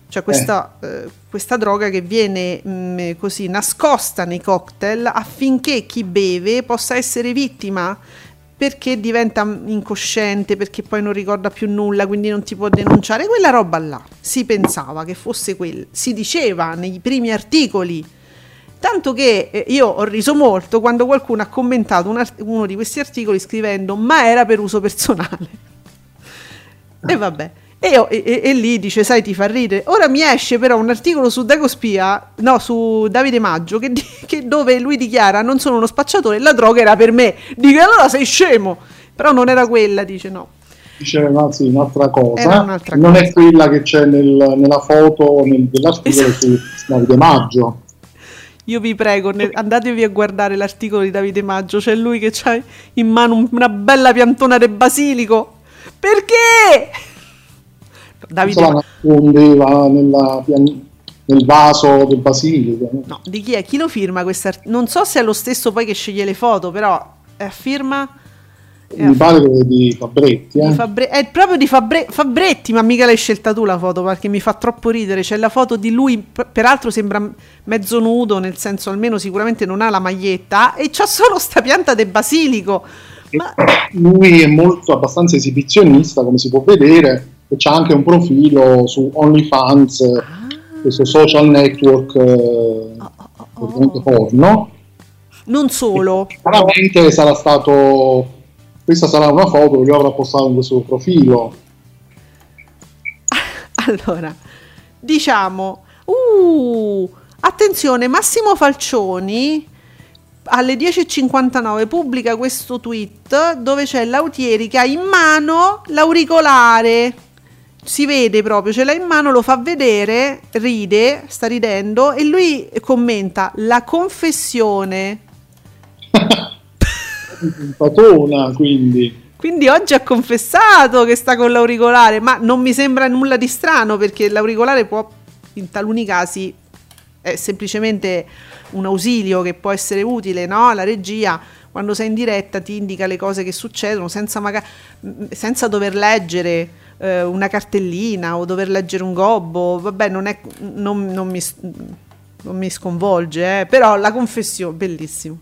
Cioè questa, eh, questa droga che viene mh, così nascosta nei cocktail affinché chi beve possa essere vittima perché diventa incosciente, perché poi non ricorda più nulla, quindi non ti può denunciare. Quella roba là si pensava che fosse quella, si diceva nei primi articoli. Tanto che eh, io ho riso molto quando qualcuno ha commentato art- uno di questi articoli scrivendo ma era per uso personale. E vabbè. E, io- e- e- lì dice, sai, ti fa ridere. Ora mi esce però un articolo su Dago Spia, no, su Davide Maggio, che, che dove lui dichiara non sono uno spacciatore, la droga era per me. Dico, allora sei scemo. Però non era quella, dice no. Diceva sì, un'altra cosa, un'altra non cosa. è quella che c'è nel- nella foto nel- dell'articolo Esatto. su Davide Maggio. Io vi prego, ne- andatevi a guardare l'articolo di Davide Maggio, c'è lui che ha in mano un- una bella piantona di basilico. Perché? Davide la nascondeva nella pian- nel vaso del basilico. no? Di chi è? Chi lo firma questa? Non so se è lo stesso poi che sceglie le foto, però è a firma è a Mi pare che è di Fabretti. di Eh? Fabre- è proprio di Fabre- Fabretti, ma mica l'hai scelta tu la foto perché mi fa troppo ridere. C'è la foto di lui, peraltro sembra mezzo nudo, nel senso almeno sicuramente non ha la maglietta e c'ha solo sta pianta del basilico. Ma Lui è molto abbastanza esibizionista, come si può vedere, e c'ha anche un profilo su OnlyFans, Ah. questo social network eh, praticamente porno. non solo, Chiaramente sarà stato. Questa sarà una foto che lui avrà postato in questo profilo. allora, diciamo, uh, attenzione, Massimo Falcioni alle 10.59 pubblica questo tweet dove c'è Lautieri che ha in mano l'auricolare. Si vede proprio, ce l'ha in mano, lo fa vedere, ride, sta ridendo e lui commenta la confessione. Patona, quindi. Quindi oggi ha confessato che sta con l'auricolare, ma non mi sembra nulla di strano perché l'auricolare può in taluni casi è semplicemente un ausilio che può essere utile, no? La regia quando sei in diretta ti indica le cose che succedono senza, maga- senza dover leggere eh, una cartellina o dover leggere un gobbo, vabbè non, è, non, non mi, non mi sconvolge, eh, però la confessione, bellissimo.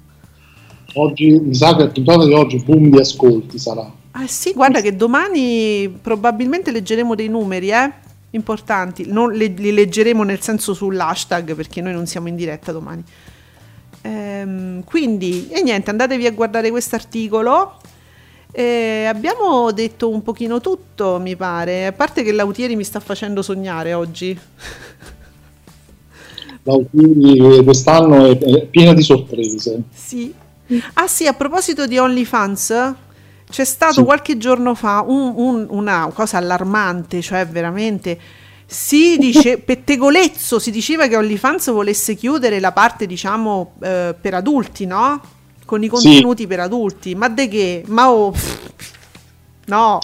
Oggi, mi sa che la puntata di oggi boom di ascolti sarà. Ah sì, guarda che domani probabilmente leggeremo dei numeri, eh? Importanti. Non le- li leggeremo nel senso sull'hashtag perché noi non siamo in diretta domani. Ehm, quindi, e niente, andatevi a guardare questo articolo. Abbiamo detto un pochino tutto, mi pare. A parte che Lautieri mi sta facendo sognare oggi. L'autunno quest'anno è, è piena di sorprese. Sì. Ah sì, a proposito di OnlyFans, c'è stato Sì. qualche giorno fa un- un- una cosa allarmante, cioè veramente si dice pettegolezzo, si diceva che OnlyFans volesse chiudere la parte, diciamo, eh, per adulti, no? Con i contenuti per adulti. Ma de che? Ma oh, pff, no,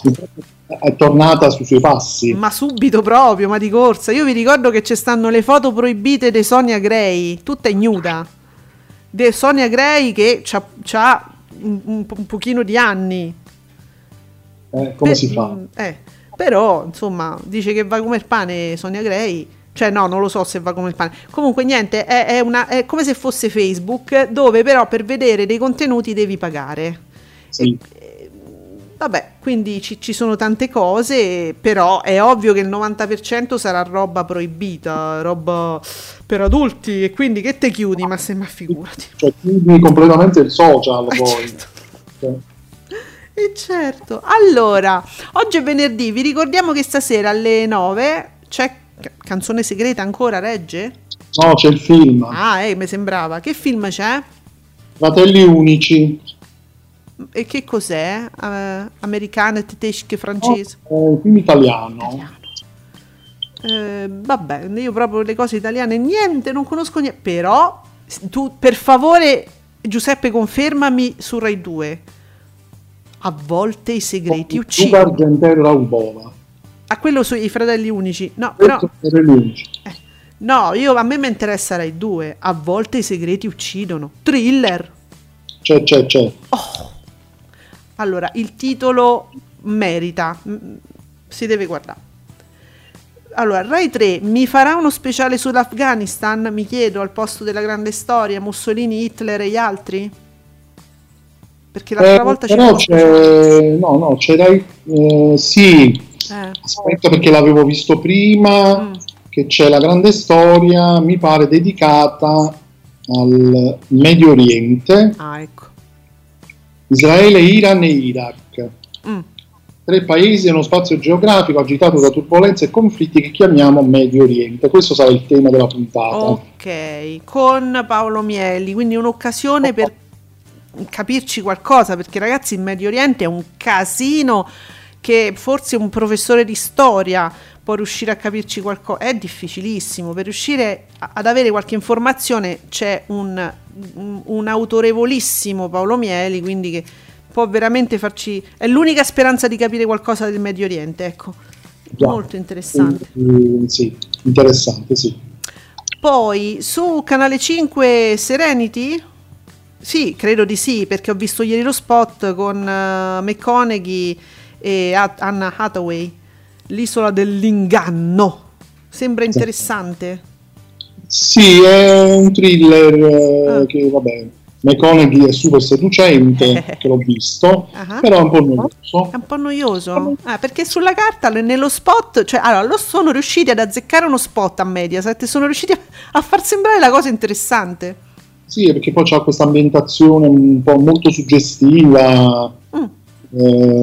È tornata sui suoi passi. ma subito proprio, ma di corsa. Io vi ricordo che ci stanno le foto proibite di Sonia Gray, tutta ignuda. Di Sonia Gray che ha un, un un pochino di anni. Eh, come Per- si fa? eh, però, insomma, dice che va come il pane Sonia Gray. Cioè, no, non lo so se va come il pane. Comunque, niente, è, è una- è come se fosse Facebook, dove però per vedere dei contenuti devi pagare. Sì. Vabbè, quindi ci, ci sono tante cose, però è ovvio che il 90% sarà roba proibita, roba per adulti, e quindi che te chiudi, ma se ma figurati. Cioè, chiudi completamente il social Eh, poi. certo. Cioè, E certo. Allora, oggi è venerdì, vi ricordiamo che stasera alle 9 c'è canzone segreta ancora, regge? no, c'è il film. Ah, eh, mi sembrava. Che film c'è? Fratelli unici. E che cos'è? Eh, americano, tedesco, francese? Un film italiano. Eh, vabbè, io proprio le cose italiane niente, non conosco niente, però Tu, per favore, Giuseppe, confermami su Rai 2. A volte i segreti uccidono. Argentero Raubova. A quello sui fratelli unici. No, Però... però, no, io, a me mi interessa Rai 2. A volte i segreti uccidono. Thriller. C'è, c'è, c'è. Oh. Allora, il titolo merita. Mm, Si deve guardare. Allora, Rai 3 mi farà uno speciale sull'Afghanistan? Mi chiedo al posto della grande storia, Mussolini, Hitler e gli altri? Perché l'altra Eh, volta c'era c'è... No, no, c'era... eh, sì, Eh. aspetta perché l'avevo visto prima, Mm. che c'è la grande storia, mi pare, dedicata al Medio Oriente, Ah, ecco. Israele, Iran e Iraq. Mm. Tre paesi e uno spazio geografico agitato da turbolenze e conflitti che chiamiamo Medio Oriente. Questo sarà il tema della puntata. Ok, con Paolo Mieli, quindi un'occasione per capirci qualcosa, perché ragazzi il Medio Oriente è un casino che forse un professore di storia può riuscire a capirci qualcosa, è difficilissimo, per riuscire a- ad avere qualche informazione c'è un, un- autorevolissimo Paolo Mieli, quindi che può veramente farci, è l'unica speranza di capire qualcosa del Medio Oriente, ecco, Già. molto interessante. Mm, sì, interessante, sì. Poi su Canale 5 Serenity? Sì, credo di sì, perché ho visto ieri lo spot con uh, McConaughey e Anna Hathaway, l'isola dell'inganno. Sembra interessante. Sì, è un thriller eh, Ah. che, vabbè, McConaughey è super seducente, che l'ho visto, Ah. però è un po' noioso. È un po' noioso. Ah, perché sulla carta, nello spot, cioè, allora, lo sono riusciti ad azzeccare uno spot a Mediaset, sono riusciti a, far sembrare la cosa interessante. Sì, perché poi c'ha questa ambientazione un po' molto suggestiva. Eh,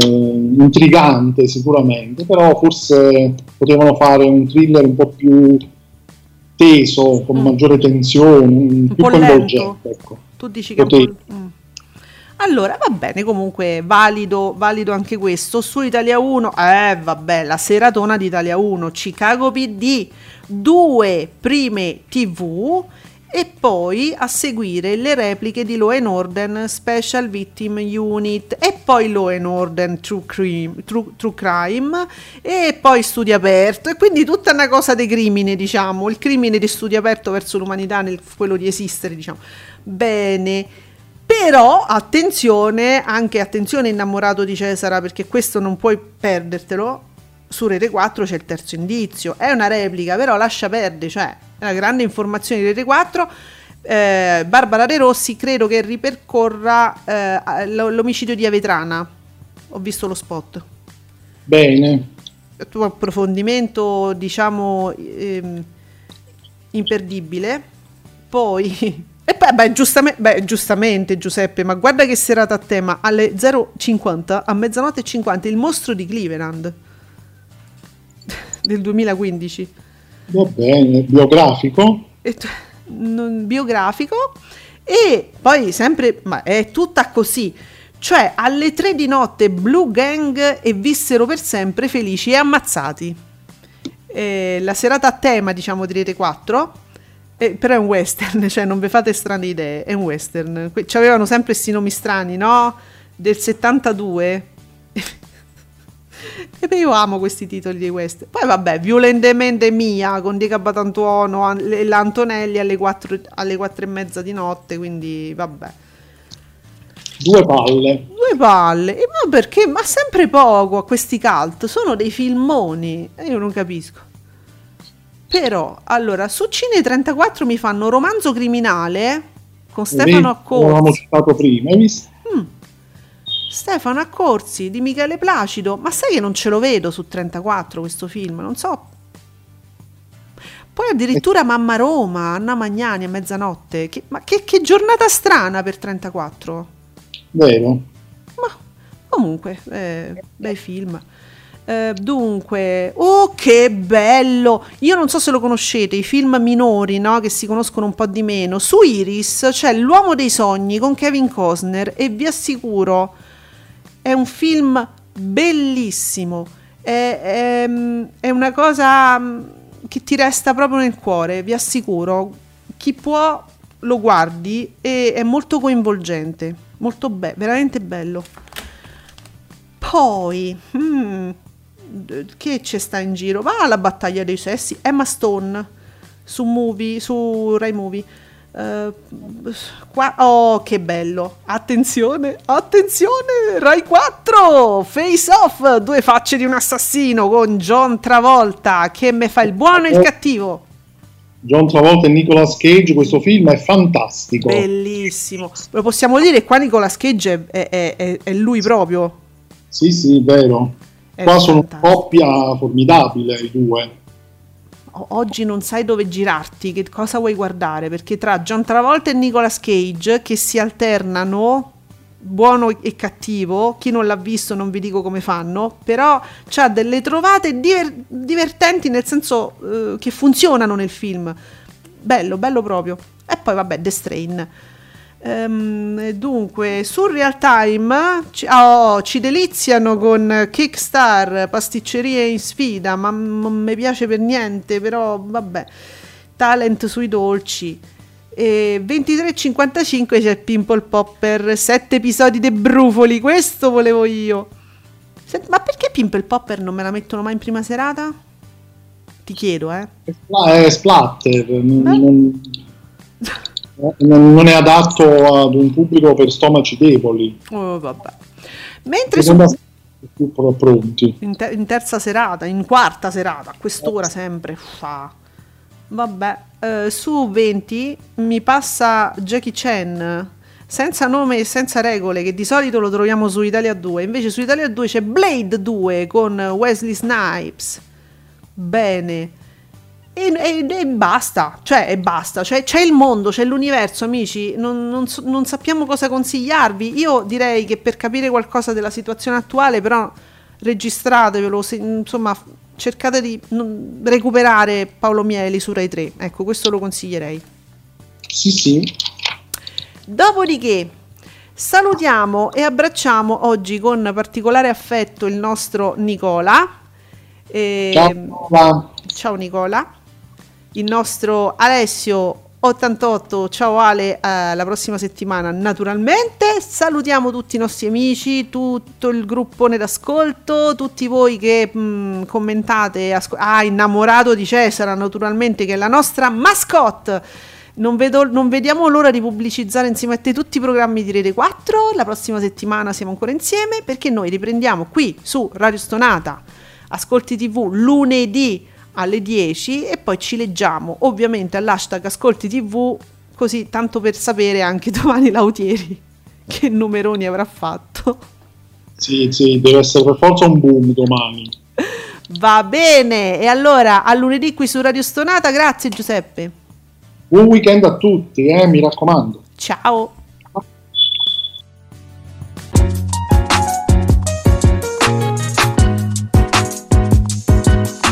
intrigante sicuramente, però forse potevano fare un thriller un po' più teso, con Mm. maggiore tensione, un, più coinvolgente. Ecco. Tu dici che Potevi. po'... Mm. Allora, va bene, comunque valido, valido anche questo. Su Italia 1, eh vabbè, la seratona di Italia 1, Chicago PD, due prime TV e poi a seguire le repliche di Law and Order Special Victim Unit e poi Law and Order True Crime, True, True Crime e poi Studio Aperto e quindi tutta una cosa di crimine, diciamo, il crimine di Studio Aperto verso l'umanità, nel, quello di esistere, diciamo. Bene. Però attenzione, anche attenzione innamorato di Cesara, perché questo non puoi perdertelo. Su Rete 4 c'è il terzo indizio, è una replica, però lascia perdere, cioè è una grande informazione di Rete 4. Eh, Barbara De Rossi credo che ripercorra eh, l'omicidio di Avetrana. Ho visto lo spot. Bene, tuo approfondimento, diciamo, ehm, imperdibile. Poi, e poi, beh, giustamente, beh, giustamente, Giuseppe, ma guarda che serata a tema alle 0.50 a mezzanotte e 50 il mostro di Cleveland del 2015 va bene, biografico. e non- biografico? E poi sempre ma è tutta così. Cioè alle 3 di notte Blue Gang e vissero per sempre felici e ammazzati. Eh, la serata a tema diciamo di Rete 4 eh, però è un western cioè non vi fate strane idee è un western. Que- c'avevano sempre questi nomi strani no? Del 72 e io amo questi titoli di western. Poi vabbè, Violentemente Mia con Dica Batantuono An- e l'Antonelli alle 4, alle 4 e mezza di notte, quindi vabbè. Due palle. Due palle. E ma perché? Ma sempre poco a questi cult. Sono dei filmoni. E io non capisco. Però, allora, su Cine 34 mi fanno romanzo criminale con Stefano Vedi, L'avevamo Accorsi. citato prima, hai visto? Stefano Accorsi di Michele Placido. Ma sai che non ce lo vedo su 34 questo film? Non so. Poi addirittura Mamma Roma, Anna Magnani a mezzanotte. Che- ma che, che giornata strana per 34. Vero? Ma comunque, eh, bei film. Eh, dunque, oh che bello! Io non so se lo conoscete, i film minori, no? Che si conoscono un po' di meno. Su Iris c'è L'uomo dei sogni con Kevin Costner e vi assicuro, è un film bellissimo. È, è- è una cosa mm, che ti resta proprio nel cuore, vi assicuro. Chi può lo guardi e è molto coinvolgente, molto be- veramente bello. Poi, hmm, che c'è sta in giro? Va alla battaglia dei sessi, Emma Stone su movie, su Rai Movie. Uh, qua, oh, che bello! Attenzione, attenzione! Rai 4 Face Off, due facce di un assassino con John Travolta che me fa il buono e il cattivo. John Travolta e Nicolas Cage, questo film è fantastico. Bellissimo. Lo possiamo dire, qua Nicolas Cage è, è, è, è lui proprio. Sì, sì, vero. È qua sono una coppia formidabile i due. Oggi non sai dove girarti, che cosa vuoi guardare, perché tra John Travolta e Nicolas Cage che si alternano buono e cattivo, chi non l'ha visto non vi dico come fanno, però c'ha delle trovate diver- divertenti nel senso uh, che funzionano nel film. Bello, bello proprio. E poi vabbè, The Strain. Um, dunque, su Real Time ci, oh, ci deliziano con Kickstar, pasticcerie in sfida, ma non mi piace per niente, però vabbè, talent sui dolci. E 23.55 c'è il Pimple Popper, 7 episodi dei brufoli, questo volevo io. Ma perché Pimple Popper non me la mettono mai in prima serata? Ti chiedo, eh. È splatter, non, non, non, è adatto ad un pubblico per stomaci deboli. Oh, vabbè. Mentre su... più pronti. In, ter- in, terza serata, in quarta serata, a quest'ora sempre. Uffa. Vabbè, eh, su 20 mi passa Jackie Chan senza nome e senza regole, che di solito lo troviamo su Italia 2. Invece su Italia 2 c'è Blade 2 con Wesley Snipes. Bene. E, e, e basta, cioè, e basta. Cioè, c'è il mondo, c'è l'universo, amici. Non, non, non sappiamo cosa consigliarvi. Io direi che per capire qualcosa della situazione attuale, però registratevelo, se, insomma, cercate di recuperare Paolo Mieli su Rai 3. Ecco, questo lo consiglierei. Sì, sì. Dopodiché salutiamo e abbracciamo oggi con particolare affetto il nostro Nicola. E... Ciao, Nicola. Ciao Nicola. Il nostro Alessio 88, ciao Ale, eh, la prossima settimana naturalmente. Salutiamo tutti i nostri amici, tutto il gruppone d'ascolto, tutti voi che mh, mm, commentate. Asco- ah, innamorato di Cesara, naturalmente, che è la nostra mascotte. Non, vedo, non, vediamo l'ora di pubblicizzare insieme a te tutti i programmi di Rete 4. La prossima settimana siamo ancora insieme perché noi riprendiamo qui su Radio Stonata, Ascolti TV lunedì alle 10 e poi ci leggiamo ovviamente all'hashtag Ascolti TV così tanto per sapere anche domani Lautieri che numeroni avrà fatto. Sì, sì, deve essere per forza un boom domani. Va bene, e allora a lunedì qui su Radio Stonata, grazie Giuseppe. Buon weekend a tutti, eh, mi raccomando. Ciao.